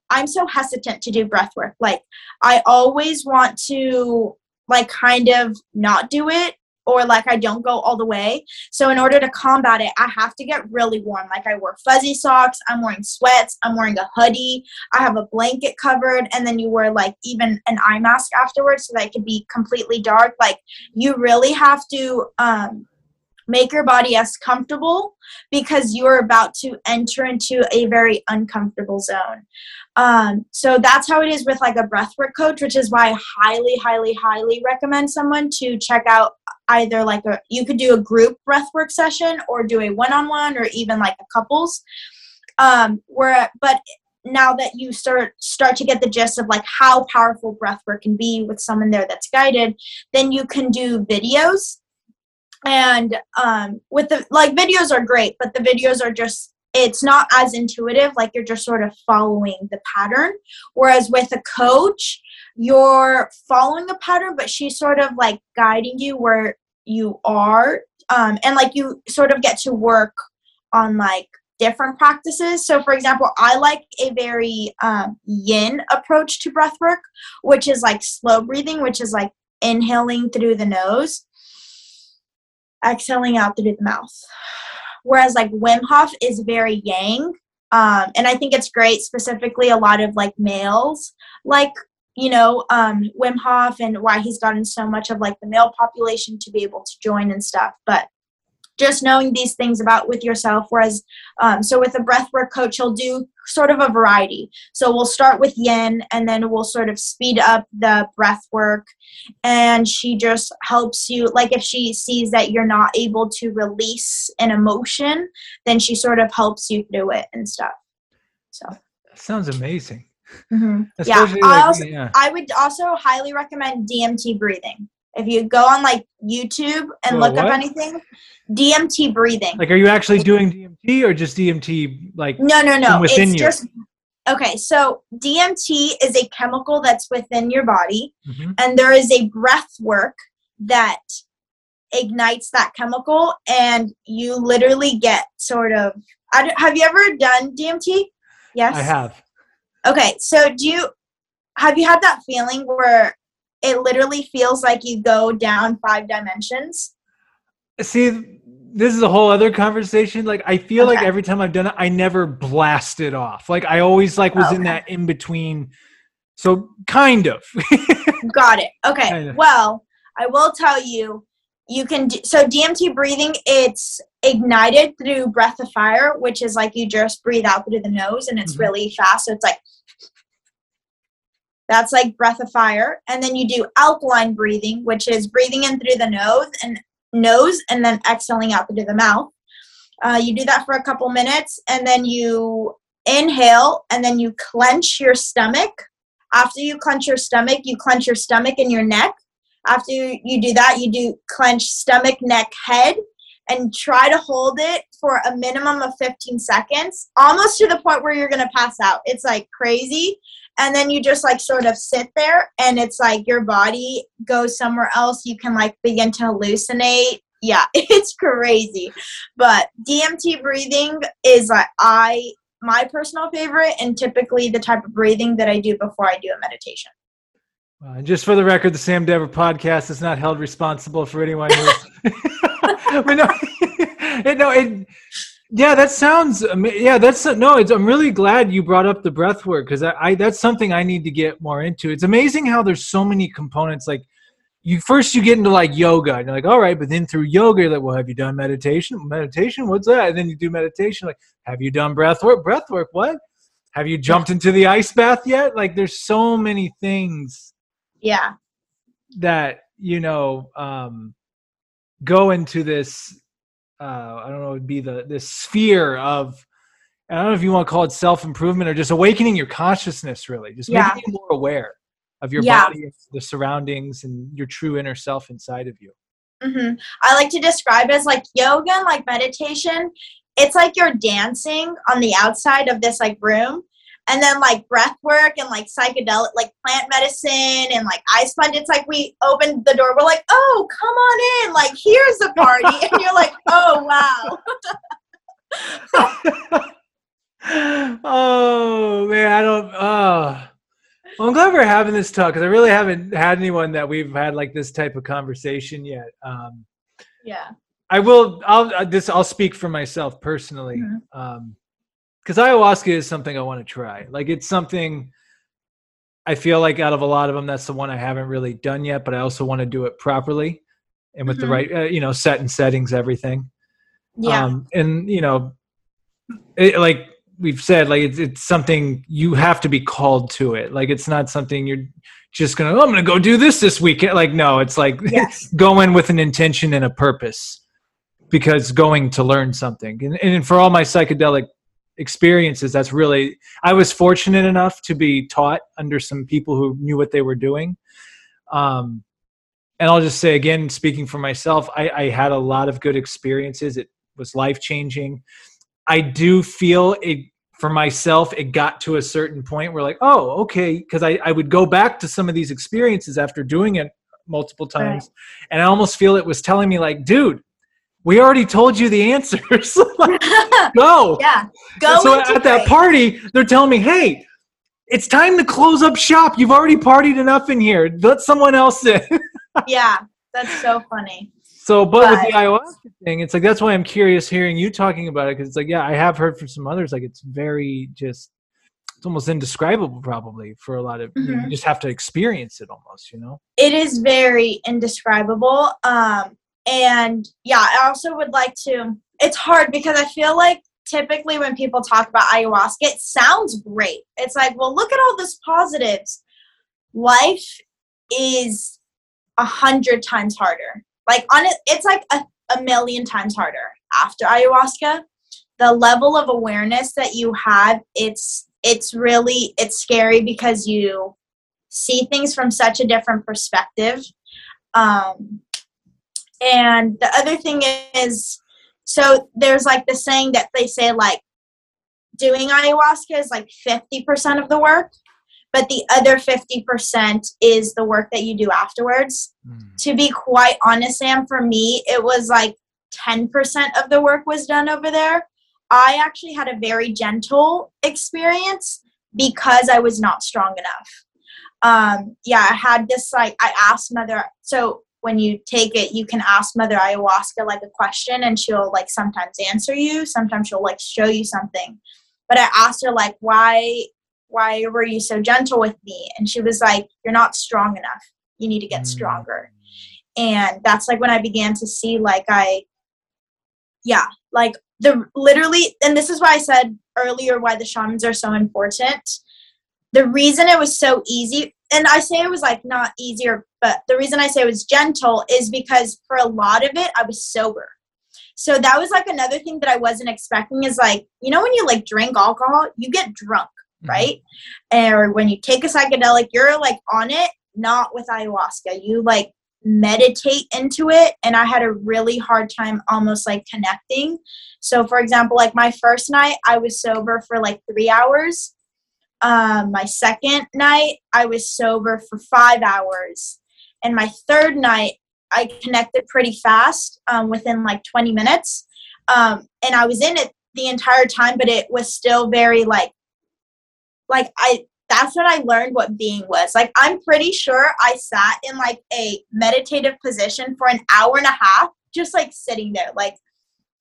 Speaker 2: I'm so hesitant to do breath work. Like I always want to like kind of not do it or like I don't go all the way. So in order to combat it, I have to get really warm. Like I wear fuzzy socks, I'm wearing sweats, I'm wearing a hoodie, I have a blanket covered, and then you wear like even an eye mask afterwards so that it could be completely dark. Like you really have to um make your body as comfortable because you're about to enter into a very uncomfortable zone. Um, so that's how it is with like a breathwork coach, which is why I highly, highly, highly recommend someone to check out either like a you could do a group breathwork session or do a one-on-one or even like a couples. Um, where but now that you start start to get the gist of like how powerful breathwork can be with someone there that's guided, then you can do videos and um, with the like videos are great but the videos are just it's not as intuitive like you're just sort of following the pattern. Whereas with a coach you're following a pattern but she's sort of like guiding you where you are. Um, and like you sort of get to work on like different practices. So for example i like a very um, yin approach to breath work which is like slow breathing which is like inhaling through the nose exhaling out through the mouth. Whereas like Wim Hof is very yang. Um, and I think it's great, specifically a lot of like males like you know um, Wim Hof and why he's gotten so much of like the male population to be able to join and stuff. But just knowing these things about with yourself whereas um, so with a breathwork coach he'll do sort of a variety. So we'll start with yin and then we'll sort of speed up the breath work and she just helps you like if she sees that you're not able to release an emotion then she sort of helps you through it and stuff. So.
Speaker 1: That sounds amazing.
Speaker 2: Mm-hmm. yeah, I also, yeah. I would also highly recommend dmt breathing if you go on like YouTube and look what? up anything, DMT breathing.
Speaker 1: Like, are you actually doing DMT or just DMT like?
Speaker 2: No, no, no. Within it's you? just okay. So DMT is a chemical that's within your body, mm-hmm. and there is a breath work that ignites that chemical, and you literally get sort of. have you ever done DMT? Yes,
Speaker 1: I have.
Speaker 2: Okay, so do you have you had that feeling where it literally feels like you go down five dimensions.
Speaker 1: See, this is a whole other conversation. Like I feel okay. like every time I've done it, I never blasted off. Like I always like was okay. in that in between. So kind of.
Speaker 2: Got it. Okay. Kind of. Well, I will tell you, you can do, so DMT breathing. It's ignited through breath of fire, which is like you just breathe out through the nose, and it's mm-hmm. really fast. So it's like that's like breath of fire. And then you do alkaline breathing, which is breathing in through the nose and nose and then exhaling out through the mouth. Uh, you do that for a couple minutes and then you inhale and then you clench your stomach. After you clench your stomach, you clench your stomach and your neck. After you do that, you do clench stomach, neck, head, and try to hold it for a minimum of 15 seconds, almost to the point where you're going to pass out. It's like crazy and then you just like sort of sit there and it's like your body goes somewhere else. You can like begin to hallucinate. Yeah it's crazy. But dmt breathing is like i my personal favorite and typically the type of breathing that i do before i do a meditation.
Speaker 1: Uh, just for the record the sam dever podcast is not held responsible for anyone who's but no, it, no it, yeah, that sounds. Yeah, that's no. It's, I'm really glad you brought up the breath work because I, I that's something I need to get more into. It's amazing how there's so many components. Like you first you get into like yoga and you're like all right but then through yoga you're like well have you done meditation meditation what's that and then you do meditation like have you done breath work breath work what have you jumped into the ice bath yet like there's so many things
Speaker 2: yeah
Speaker 1: that you know um go into this uh i don't know it would be the this sphere of I don't know if you want to call it self improvement or just awakening your consciousness, really, just yeah. making you more aware of your yeah. body, the surroundings, and your true inner self inside of you.
Speaker 2: Mm-hmm. I like to describe it as like yoga and like meditation. It's like you're dancing on the outside of this like room, and then like breath work and like psychedelic, like plant medicine and like ice plunge. It's like we opened the door. We're like, oh, come on in. Like here's the party, and you're like, oh
Speaker 1: wow. oh man, I don't. Oh. Well, I'm glad we're having this talk because I really haven't had anyone that we've had like this type of conversation yet. Um,
Speaker 2: yeah.
Speaker 1: I will. I'll uh, this. I'll speak for myself personally, mm-hmm. um, ayahuasca is something I want to try. Like it's something I feel like out of a lot of them, that's the one I haven't really done yet. But I also want to do it properly and with mm-hmm. the right, uh, you know, set and settings, everything.
Speaker 2: Yeah. Um,
Speaker 1: and you know, it, like we've said like it's, it's something you have to be called to it like it's not something you're just gonna oh, i'm gonna go do this this weekend like no it's like yes. go in with an intention and a purpose because going to learn something and, and for all my psychedelic experiences that's really i was fortunate enough to be taught under some people who knew what they were doing um, and i'll just say again speaking for myself I, I had a lot of good experiences it was life changing I do feel it for myself. It got to a certain point where, like, oh, okay, because I, I would go back to some of these experiences after doing it multiple times, right. and I almost feel it was telling me, like, dude, we already told you the answers. like, go.
Speaker 2: Yeah. Go.
Speaker 1: so at that party, they're telling me, hey, it's time to close up shop. You've already partied enough in here. Let someone else in.
Speaker 2: yeah, that's so funny.
Speaker 1: So, but, but, with the ayahuasca thing, it's like that's why I'm curious hearing you talking about it because it's like, yeah, I have heard from some others like it's very just, it's almost indescribable probably for a lot of mm-hmm. you, know, you just have to experience it almost, you know.
Speaker 2: It is very indescribable, um, and yeah, I also would like to. It's hard because I feel like typically when people talk about ayahuasca, it sounds great. It's like, well, look at all this positives. Life is a hundred times harder like on it, it's like a, a million times harder after ayahuasca. The level of awareness that you have, it's it's really it's scary because you see things from such a different perspective. Um, and the other thing is, so there's like the saying that they say like doing ayahuasca is like 50% of the work but the other 50% is the work that you do afterwards. Mm. To be quite honest, Sam, for me, it was like 10% of the work was done over there. I actually had a very gentle experience because I was not strong enough. Um, yeah, I had this like, I asked Mother, so when you take it, you can ask Mother Ayahuasca like a question and she'll like sometimes answer you, sometimes she'll like show you something. But I asked her like, why why were you so gentle with me and she was like you're not strong enough you need to get mm. stronger and that's like when i began to see like i yeah like the literally and this is why i said earlier why the shamans are so important the reason it was so easy and i say it was like not easier but the reason i say it was gentle is because for a lot of it i was sober so that was like another thing that i wasn't expecting is like you know when you like drink alcohol you get drunk Mm-hmm. right? Or when you take a psychedelic, you're like on it, not with ayahuasca. You like meditate into it and i had a really hard time almost like connecting so for example like my first night i was sober for like three hours um, my second night i was sober for five hours. And my third night i connected pretty fast um, within like 20 minutes. Um, and i was in it the entire time but it was still very like like I that's when I learned what being was. Like I'm pretty sure I sat in like a meditative position for an hour and a half, just like sitting there, like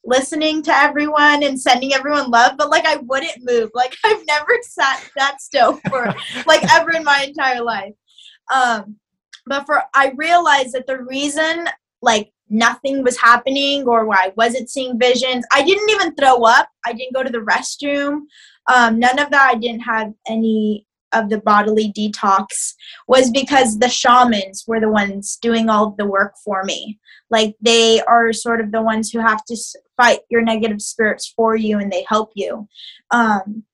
Speaker 2: listening to everyone and sending everyone love, but like I wouldn't move. Like I've never sat that still for like ever in my entire life. Um but for I realized that the reason like nothing was happening or why I wasn't seeing visions, I didn't even throw up. I didn't go to the restroom. Um, none of that. I didn't have any of the bodily detox was because the shamans were the ones doing all the work for me. Like they are sort of the ones who have to fight your negative spirits for you and they help you. Um,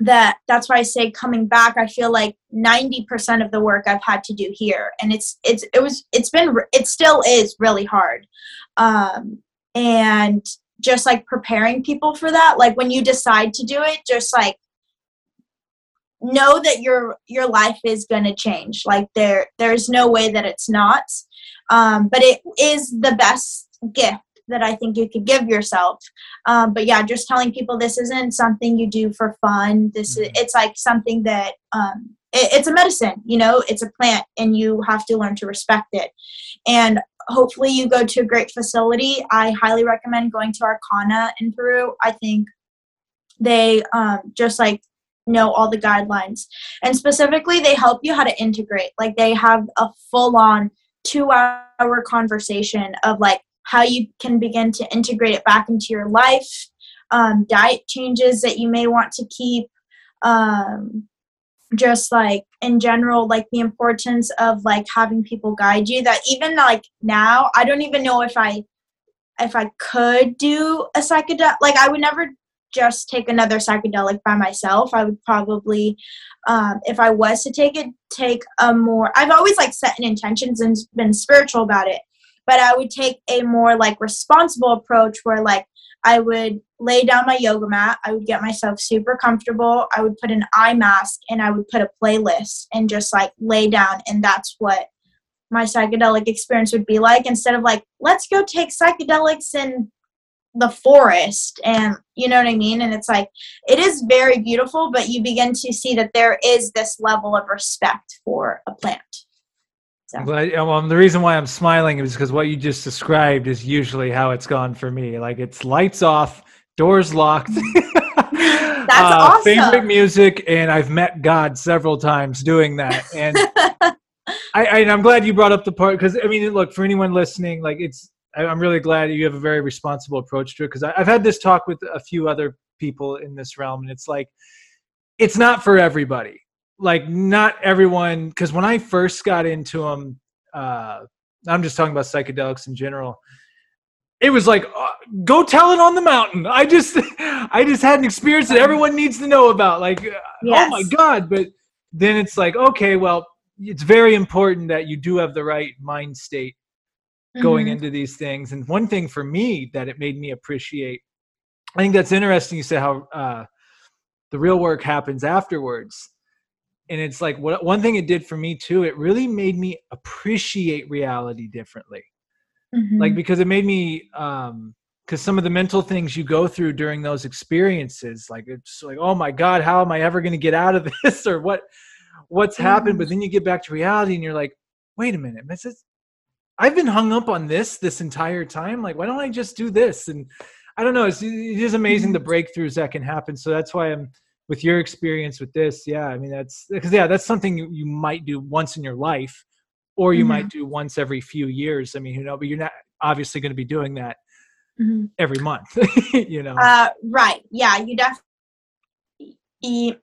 Speaker 2: that that's why I say coming back I feel like 90% of the work I've had to do here. And it's it's it was it's been it still is really hard. Um and just like preparing people for that like when you decide to do it just like know that your your life is going to change. Like there there's no way that it's not. Um, but it is the best gift that i think you could give yourself um, but yeah just telling people this isn't something you do for fun this mm-hmm. it's like something that um, it, it's a medicine you know it's a plant and you have to learn to respect it and hopefully you go to a great facility i highly recommend going to Arkana in peru i think they um, just like know all the guidelines. And specifically, they help you how to integrate. Like they have a full on two hour conversation of like how you can begin to integrate it back into your life, um, diet changes that you may want to keep. Um, just like in general like the importance of like having people guide you that even like now i don't even know if i if i could do a psychedelic like i would never just take another psychedelic by myself. I would probably, um, if I was to take it, take a more. I've always like set an intentions and been spiritual about it, but I would take a more like responsible approach where like I would lay down my yoga mat. I would get myself super comfortable. I would put an eye mask and I would put a playlist and just like lay down, and that's what my psychedelic experience would be like instead of like let's go take psychedelics and the forest and you know what i mean and it's like it is very beautiful but you begin to see that there is this level of respect for a plant
Speaker 1: so. the reason why i'm smiling is because what you just described is usually how it's gone for me like it's lights off doors locked
Speaker 2: that's uh, awesome.
Speaker 1: favorite music and i've met god several times doing that and I, I, i'm glad you brought up the part because i mean look for anyone listening like it's I'm really glad you have a very responsible approach to it because I've had this talk with a few other people in this realm, and it's like it's not for everybody. Like not everyone, because when I first got into them, uh, I'm just talking about psychedelics in general. It was like, uh, go tell it on the mountain. I just, I just had an experience that everyone needs to know about. Like, yes. oh my god! But then it's like, okay, well, it's very important that you do have the right mind state going mm-hmm. into these things. And one thing for me that it made me appreciate, I think that's interesting. You say how uh, the real work happens afterwards. And it's like what one thing it did for me too, it really made me appreciate reality differently. Mm-hmm. Like because it made me um because some of the mental things you go through during those experiences, like it's like, oh my God, how am I ever going to get out of this? or what what's mm-hmm. happened? But then you get back to reality and you're like, wait a minute, this I've been hung up on this this entire time. Like, why don't I just do this? And I don't know. It's, it is amazing the mm-hmm. breakthroughs that can happen. So that's why I'm with your experience with this. Yeah, I mean that's because yeah, that's something you, you might do once in your life, or you mm-hmm. might do once every few years. I mean, you know, but you're not obviously going to be doing that mm-hmm. every month. you know.
Speaker 2: Uh, right. Yeah. You definitely.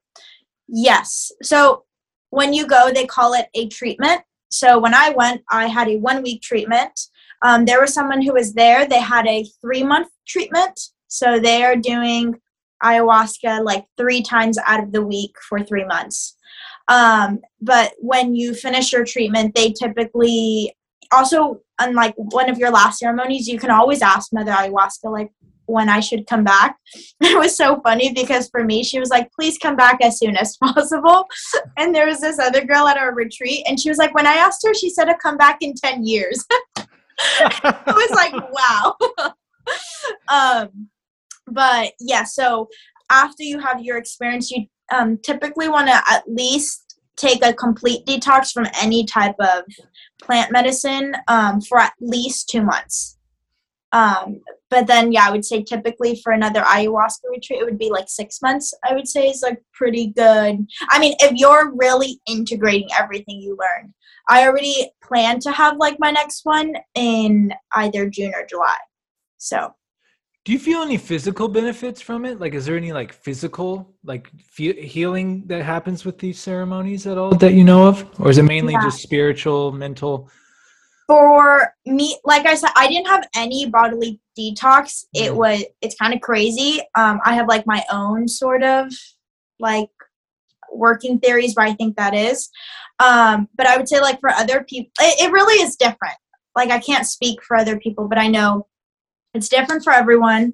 Speaker 2: Yes. So when you go, they call it a treatment so when I went, I had a one week treatment. Um, there was someone who was there. They had a three month treatment. So they are doing ayahuasca like three times out of the week for three months. Um, but when you finish your treatment, they typically also, unlike one of your last ceremonies, you can always ask Mother Ayahuasca, like, when I should come back. It was so funny because for me, she was like, please come back as soon as possible. And there was this other girl at our retreat, and she was like, when I asked her, she said to come back in 10 years. I was like, wow. um, but yeah, so after you have your experience, you um, typically want to at least take a complete detox from any type of plant medicine um, for at least two months. Um, but then, yeah, I would say typically for another ayahuasca retreat, it would be like six months. I would say is like pretty good. I mean, if you're really integrating everything you learn, I already plan to have like my next one in either June or July. So
Speaker 1: do you feel any physical benefits from it? Like, is there any like physical like fe- healing that happens with these ceremonies at all that you know of, or is it mainly yeah. just spiritual, mental?
Speaker 2: For me, like I said, I didn't have any bodily detox. It mm. was it's kind of crazy. Um, I have like my own sort of like working theories where I think that is. Um, but I would say like for other people, it, it really is different. Like I can't speak for other people, but I know it's different for everyone.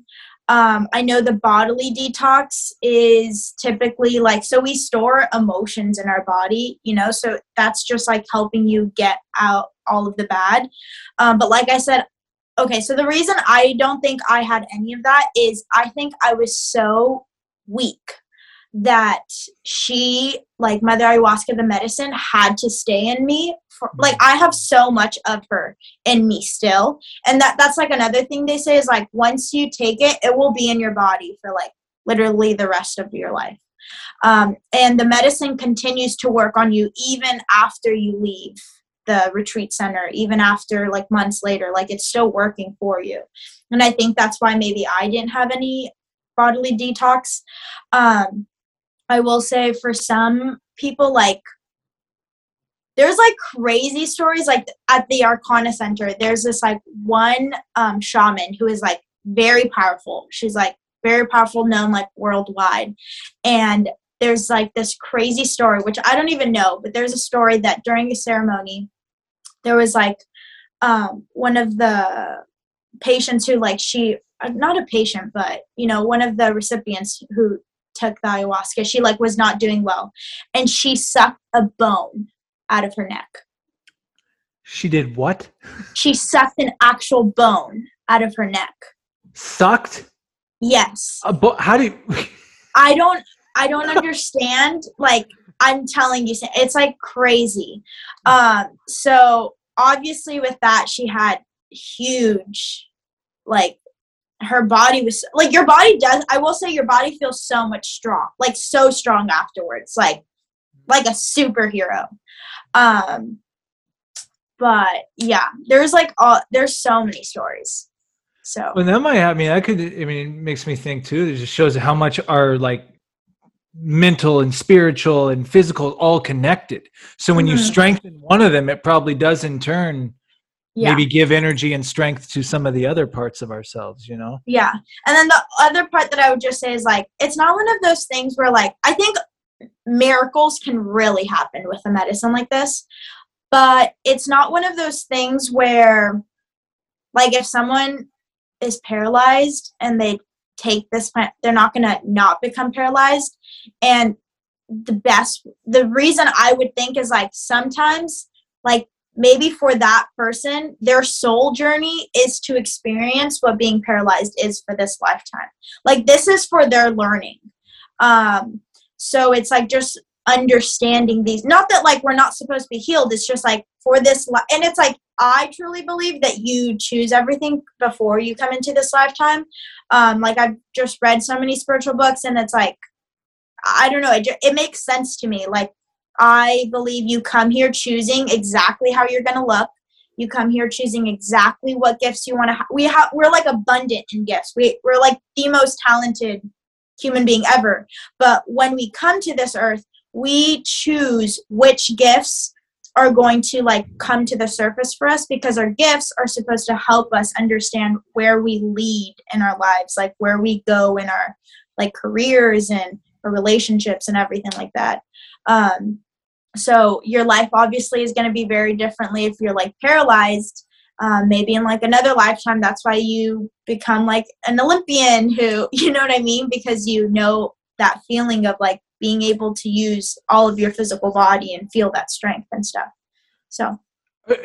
Speaker 2: Um, I know the bodily detox is typically like, so we store emotions in our body, you know, so that's just like helping you get out all of the bad. Um, but like I said, okay, so the reason I don't think I had any of that is I think I was so weak that she like mother ayahuasca the medicine had to stay in me like i have so much of her in me still and that that's like another thing they say is like once you take it it will be in your body for like literally the rest of your life. Um, and the medicine continues to work on you even after you leave the retreat center even after like months later like it's still working for you. And i think that's why maybe i didn't have any bodily detox. Um, I will say for some people, like, there's like crazy stories. Like at the Arkana Center, there's this like one um, shaman who is like very powerful. She's like very powerful, known like worldwide. And there's like this crazy story, which I don't even know, but there's a story that during a ceremony, there was like um, one of the patients who like she uh, not a patient but you know one of the recipients who took the ayahuasca, she like was not doing well, and she sucked a bone out of her neck.
Speaker 1: She did what?
Speaker 2: She sucked an actual bone out of her neck.
Speaker 1: Sucked?
Speaker 2: Yes.
Speaker 1: Bo- how do you?
Speaker 2: I don't. I don't understand. Like I'm telling you, it's like crazy. Um. So obviously, with that, she had huge, like her body was like your body does i will say your body feels so much strong like so strong afterwards like like a superhero um but yeah there's like all there's so many stories. So.
Speaker 1: Well that might have I mean i could i mean it makes me think too it just shows how much our like mental and spiritual and physical all connected. So when mm-hmm. you strengthen one of them it probably does in turn yeah. maybe give energy and strength to some of the other parts of ourselves you know?
Speaker 2: Yeah. And then the other part that i would just say is like it's not one of those things where like i think miracles can really happen with a medicine like this but it's not one of those things where like if someone is paralyzed and they take this plant they're not going to not become paralyzed and the best the reason i would think is like sometimes like maybe for that person, their soul journey is to experience what being paralyzed is for this lifetime. Like this is for their learning. Um, so it's like just understanding these. Not that like we're not supposed to be healed. It's just like for this, life. and it's like I truly believe that you choose everything before you come into this lifetime. Um, like I've just read so many spiritual books, and it's like I don't know. It, it makes sense to me. Like I believe you come here choosing exactly how you're going to look. You come here choosing exactly what gifts you want to have. We have we're like abundant in gifts. We we're like the most talented human being ever. But when we come to this earth, we choose which gifts are going to like come to the surface for us because our gifts are supposed to help us understand where we lead in our lives, like where we go in our like careers and our relationships and everything like that. Um, so your life obviously is going to be very differently if you're like paralyzed. Um, maybe in like another lifetime, that's why you become like an Olympian who, you know what I mean? Because you know that feeling of like being able to use all of your physical body and feel that strength and stuff. So
Speaker 1: uh,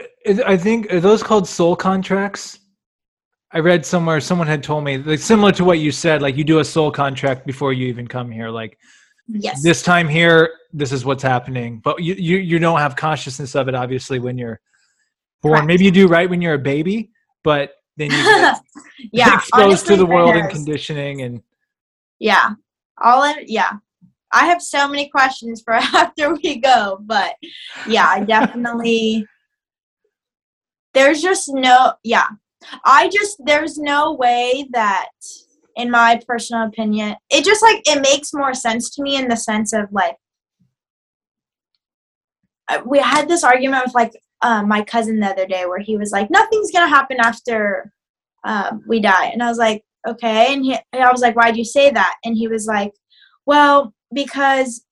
Speaker 1: I think are those called soul contracts? I read somewhere someone had told me like similar to what you said, like you do a soul contract before you even come here. Like
Speaker 2: yes
Speaker 1: this time here this is what's happening but you you, you don't have consciousness of it obviously when you're born Correct. maybe you do right when you're a baby but then you get
Speaker 2: yeah
Speaker 1: exposed to the world and conditioning and
Speaker 2: yeah all in yeah I have so many questions for after we go, but yeah, I definitely there's just no yeah. I just there's no way that in my personal opinion, it just like it makes more sense to me in the sense of like uh, we had this argument with like uh, my cousin the other day where he was like nothing's gonna happen after um, we die. And i was like okay. And, he, and i was like why'd you say that? And he was like well because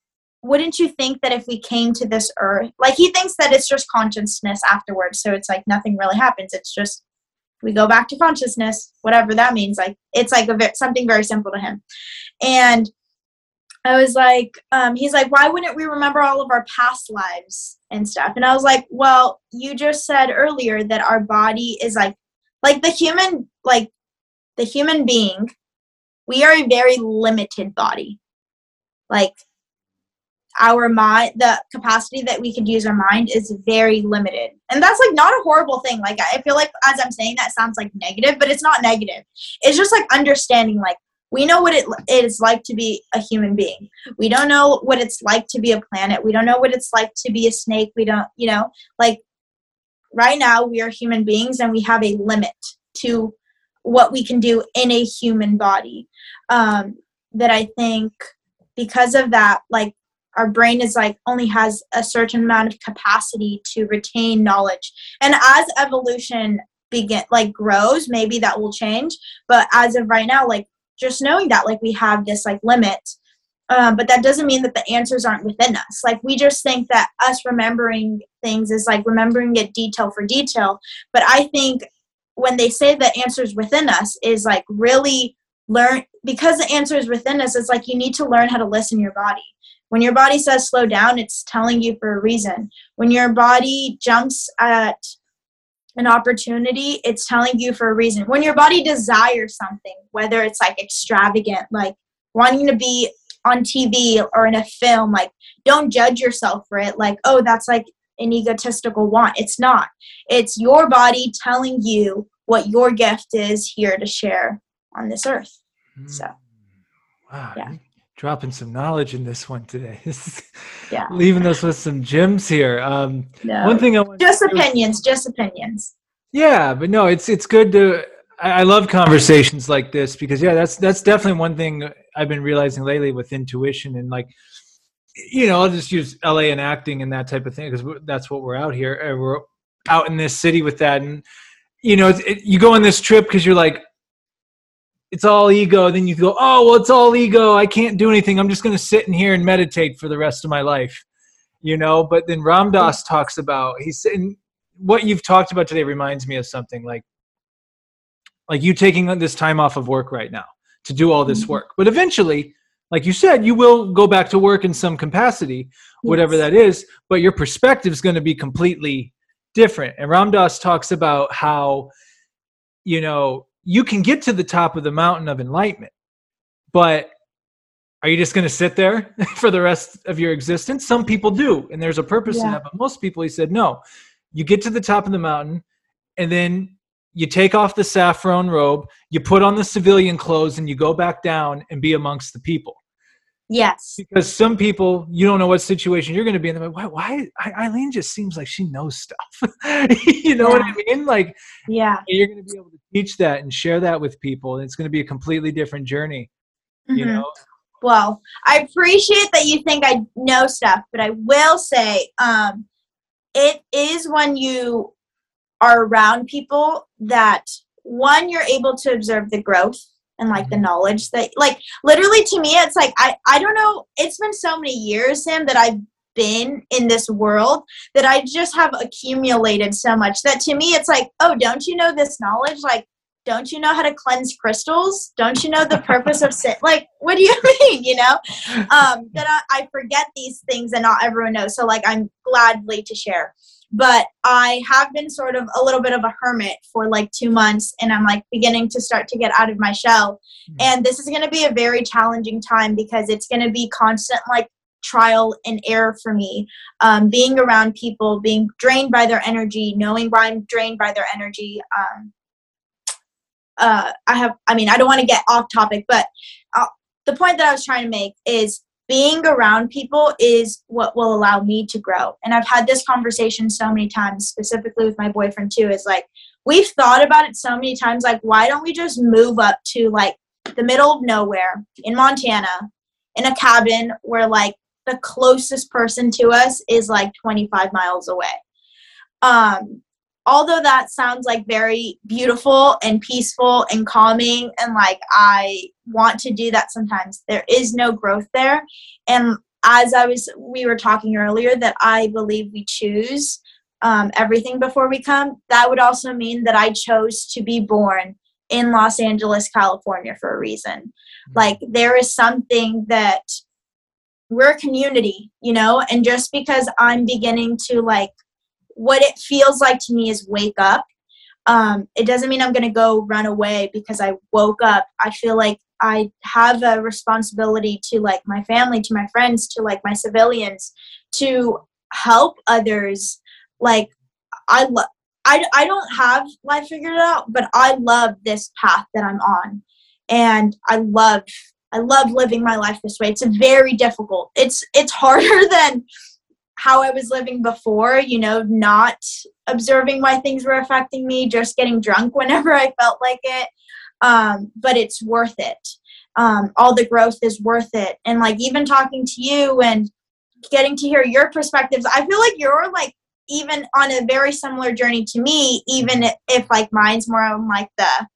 Speaker 2: wouldn't you think that if we came to this earth like he thinks that it's just consciousness afterwards so it's like nothing really happens. It's just we go back to consciousness whatever that means like it's like a something very simple to him. And i was like um, he's like why wouldn't we remember all of our past lives and stuff? And i was like well you just said earlier that our body is like like the human like the human being we are a very limited body. Like our mind the capacity that we could use our mind is very limited. And that's like not a horrible thing. Like i feel like as i'm saying that sounds like negative but it's not negative. It's just like understanding like we know what it is like to be a human being. We don't know what it's like to be a planet. We don't know what it's like to be a snake. We don't you know like right now we are human beings and we have a limit to what we can do in a human body. Um, that i think because of that like our brain is like only has a certain amount of capacity to retain knowledge. And as evolution begin like grows maybe that will change. But as of right now like just knowing that like we have this like limit um, but that doesn't mean that the answers aren't within us. Like we just think that us remembering things is like remembering it detail for detail but i think when they say the answers within us is like really learn because the answer is within us it's like you need to learn how to listen your body. When your body says slow down it's telling you for a reason. When your body jumps at an opportunity it's telling you for a reason when your body desires something whether it's like extravagant like wanting to be on tv or in a film like don't judge yourself for it like oh that's like an egotistical want it's not it's your body telling you what your gift is here to share on this earth. So,
Speaker 1: hmm. wow, yeah. Dropping some knowledge in this one today. yeah, leaving us with some gems here. Um, no, one thing I want
Speaker 2: just opinions, just opinions.
Speaker 1: Yeah, but no, it's it's good to. I, I love conversations like this because yeah, that's that's definitely one thing I've been realizing lately with intuition and like you know, I'll just use LA and acting and that type of thing because that's what we're out here. We're out in this city with that, and you know, it, you go on this trip because you're like, it's all ego. Then you go, oh, well, it's all ego. I can't do anything. I'm just going to sit in here and meditate for the rest of my life, you know. But then Ram Dass talks about he's saying what you've talked about today reminds me of something like like you taking this time off of work right now to do all this mm-hmm. work. But eventually, like you said, you will go back to work in some capacity, whatever yes. that is. But your perspective is going to be completely different. And Ram Dass talks about how you know you can get to the top of the mountain of enlightenment, but are you just going to sit there for the rest of your existence? Some people do, and there's a purpose yeah. in that. But most people, he said, no. You get to the top of the mountain, and then you take off the saffron robe, you put on the civilian clothes, and you go back down and be amongst the people.
Speaker 2: Yes.
Speaker 1: Because some people, you don't know what situation you're going to be in. Like, why? Why? Aileen just seems like she knows stuff. you know yeah. what I mean? Like,
Speaker 2: yeah,
Speaker 1: you're going to be able to teach that and share that with people. And it's going to be a completely different journey. Mm-hmm. You know.
Speaker 2: Well, I appreciate that you think I know stuff, but I will say, um, it is when you are around people that one you're able to observe the growth and like the mm-hmm. knowledge that like literally to me it's like I I don't know it's been so many years Sam that I've been in this world that I just have accumulated so much that to me it's like oh don't you know this knowledge? Like don't you know how to cleanse crystals? Don't you know the purpose of sin? Like what do you mean you know? Um that I, I forget these things and not everyone knows so like i'm gladly to share but I have been sort of a little bit of a hermit for like two months, and I'm like beginning to start to get out of my shell. Mm-hmm. And this is going to be a very challenging time because it's going to be constant like trial and error for me. Um, being around people, being drained by their energy, knowing why I'm drained by their energy. Um, uh, I have, I mean, I don't want to get off topic, but uh, the point that I was trying to make is being around people is what will allow me to grow. And I've had this conversation so many times, specifically with my boyfriend too, is like we've thought about it so many times like why don't we just move up to like the middle of nowhere in Montana in a cabin where like the closest person to us is like 25 miles away. Um although that sounds like very beautiful and peaceful and calming and like i want to do that sometimes there is no growth there and as i was we were talking earlier that i believe we choose um, everything before we come that would also mean that i chose to be born in los angeles california for a reason mm-hmm. like there is something that we're a community you know and just because i'm beginning to like what it feels like to me is wake up. Um, it doesn't mean I'm going to go run away because I woke up. I feel like I have a responsibility to like my family, to my friends, to like my civilians, to help others. Like I love. I, I don't have life figured out, but I love this path that I'm on. And I love I love living my life this way. It's very difficult. It's it's harder than how I was living before, you know, not observing why things were affecting me, just getting drunk whenever I felt like it. Um, but it's worth it. Um, all the growth is worth it. And like even talking to you and getting to hear your perspectives, I feel like you're like even on a very similar journey to me, even if, like mine's more on like the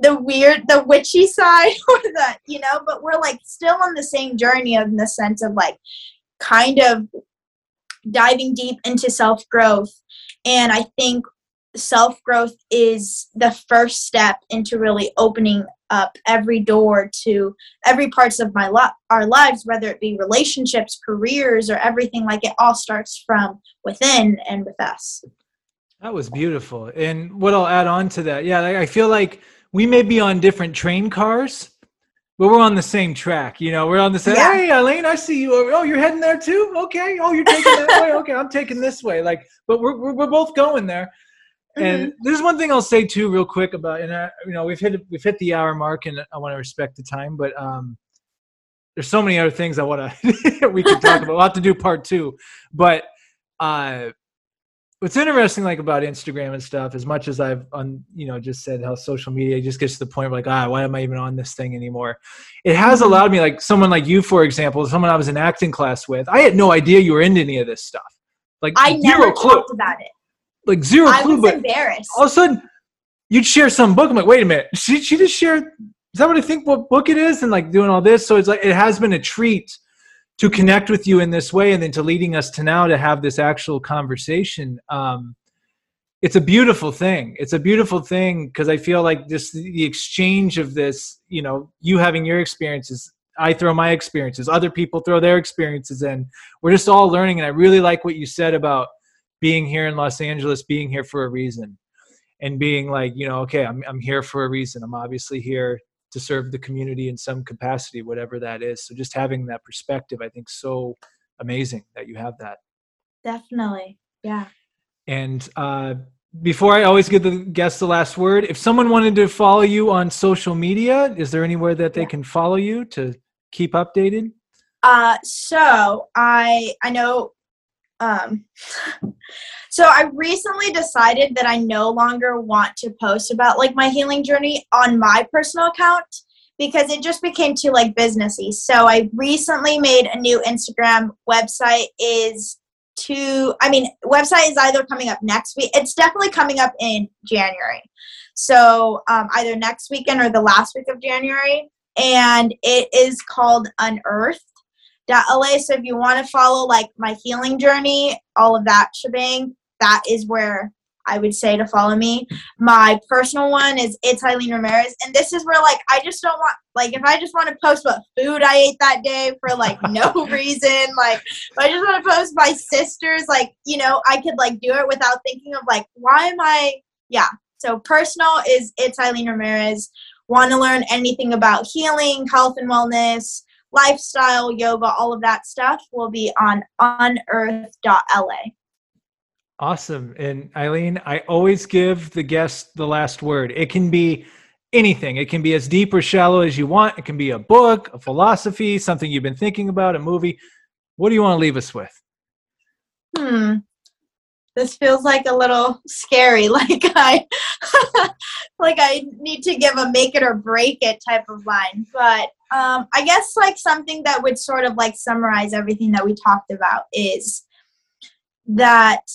Speaker 2: the weird the witchy side or the you know but we're like still on the same journey in the sense of like kind of diving deep into self growth. And I think self growth is the first step into really opening up every door to every parts of my life our lives whether it be relationships careers or everything like it all starts from within and with us
Speaker 1: that was beautiful and what i'll add on to that yeah i feel like we may be on different train cars but we're on the same track. You know, we're on the same. Yeah. Hey, Aileen, I see you. Oh, you're heading there too. Okay. Oh, you're taking that way. Okay, I'm taking this way. Like, but we're we're, we're both going there. Mm-hmm. And there's one thing I'll say too, real quick about, and I, you know, we've hit we've hit the hour mark, and I want to respect the time, but um, there's so many other things I want to we could talk about. We'll have to do part two, but uh, what's interesting like about instagram and stuff as much as i've on you know just said how social media just gets to the point where like ah why am i even on this thing anymore? It has mm-hmm. allowed me like someone like you for example someone i was in acting class with i had no idea you were into any of this stuff. Like
Speaker 2: i never clue. talked about it.
Speaker 1: Like zero I clue
Speaker 2: but embarrassed.
Speaker 1: all of a sudden you'd share some book i'm like wait a minute she, she just shared is that what i think what book it is and like doing all this? So it's like it has been a treat to connect with you in this way and then to leading us to now to have this actual conversation um, it's a beautiful thing. It's a beautiful thing because i feel like this the exchange of this you know you having your experiences i throw my experiences other people throw their experiences in. We're just all learning and i really like what you said about being here in los angeles being here for a reason and being like you know okay i'm, I'm here for a reason. I'm obviously here to serve the community in some capacity, whatever that is. So just having that perspective, I think, so amazing that you have that.
Speaker 2: Definitely, yeah.
Speaker 1: And uh, before I always give the guests the last word, if someone wanted to follow you on social media, is there anywhere that they yeah. can follow you to keep updated?
Speaker 2: Uh, so I I know um, so I recently decided that I no longer want to post about like my healing journey on my personal account because it just became too like businessy. So I recently made a new Instagram website is to I mean website is either coming up next week. It's definitely coming up in January. So um, either next weekend or the last week of January. And it is called Unearthed LA. So if you want to follow like my healing journey, all of that shebang, that is where I would say to follow me. My personal one is it's Aileen Ramirez, and this is where like I just don't want like if I just want to post what food I ate that day for like no reason, like if I just want to post my sisters, like you know I could like do it without thinking of like why am I yeah. So personal is it's Aileen Ramirez. Want to learn anything about healing, health, and wellness lifestyle, yoga, all of that stuff will be on unearthed.la.
Speaker 1: Awesome. And Aileen, I always give the guest the last word. It can be anything. It can be as deep or shallow as you want. It can be a book, a philosophy, something you've been thinking about, a movie. What do you want to leave us with?
Speaker 2: Hmm. This feels like a little scary. Like I, like I need to give a make it or break it type of line. But um, I guess like something that would sort of like summarize everything that we talked about is that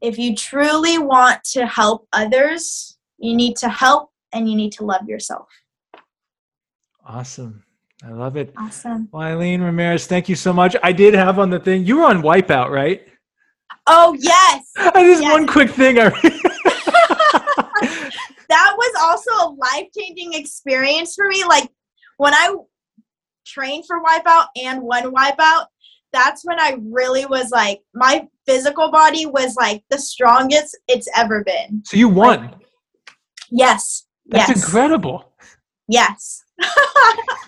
Speaker 2: if you truly want to help others, you need to help and you need to love yourself.
Speaker 1: Awesome. I love it.
Speaker 2: Awesome.
Speaker 1: Well, Aileen Ramirez, thank you so much. I did have on the thing, you were on Wipeout, right?
Speaker 2: Oh, yes.
Speaker 1: Just yes. one quick thing.
Speaker 2: that was also a life changing experience for me. Like when I trained for Wipeout and won Wipeout, that's when I really was like, my physical body was like the strongest it's ever been.
Speaker 1: So you won?
Speaker 2: Like, yes.
Speaker 1: That's
Speaker 2: yes.
Speaker 1: incredible.
Speaker 2: Yes.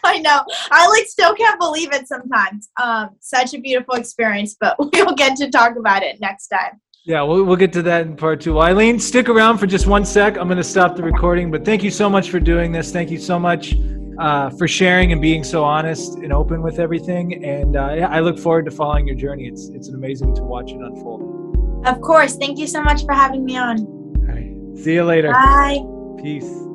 Speaker 2: I know. I like still can't believe it sometimes. Um, such a beautiful experience, but we'll get to talk about it next time.
Speaker 1: Yeah, we'll, we'll get to that in part two. Aileen, stick around for just one sec. I'm going to stop the recording, but thank you so much for doing this. Thank you so much uh, for sharing and being so honest and open with everything. And uh, I look forward to following your journey. It's it's amazing to watch it unfold.
Speaker 2: Of course. Thank you so much for having me on.
Speaker 1: All right. See you later.
Speaker 2: Bye.
Speaker 1: Peace.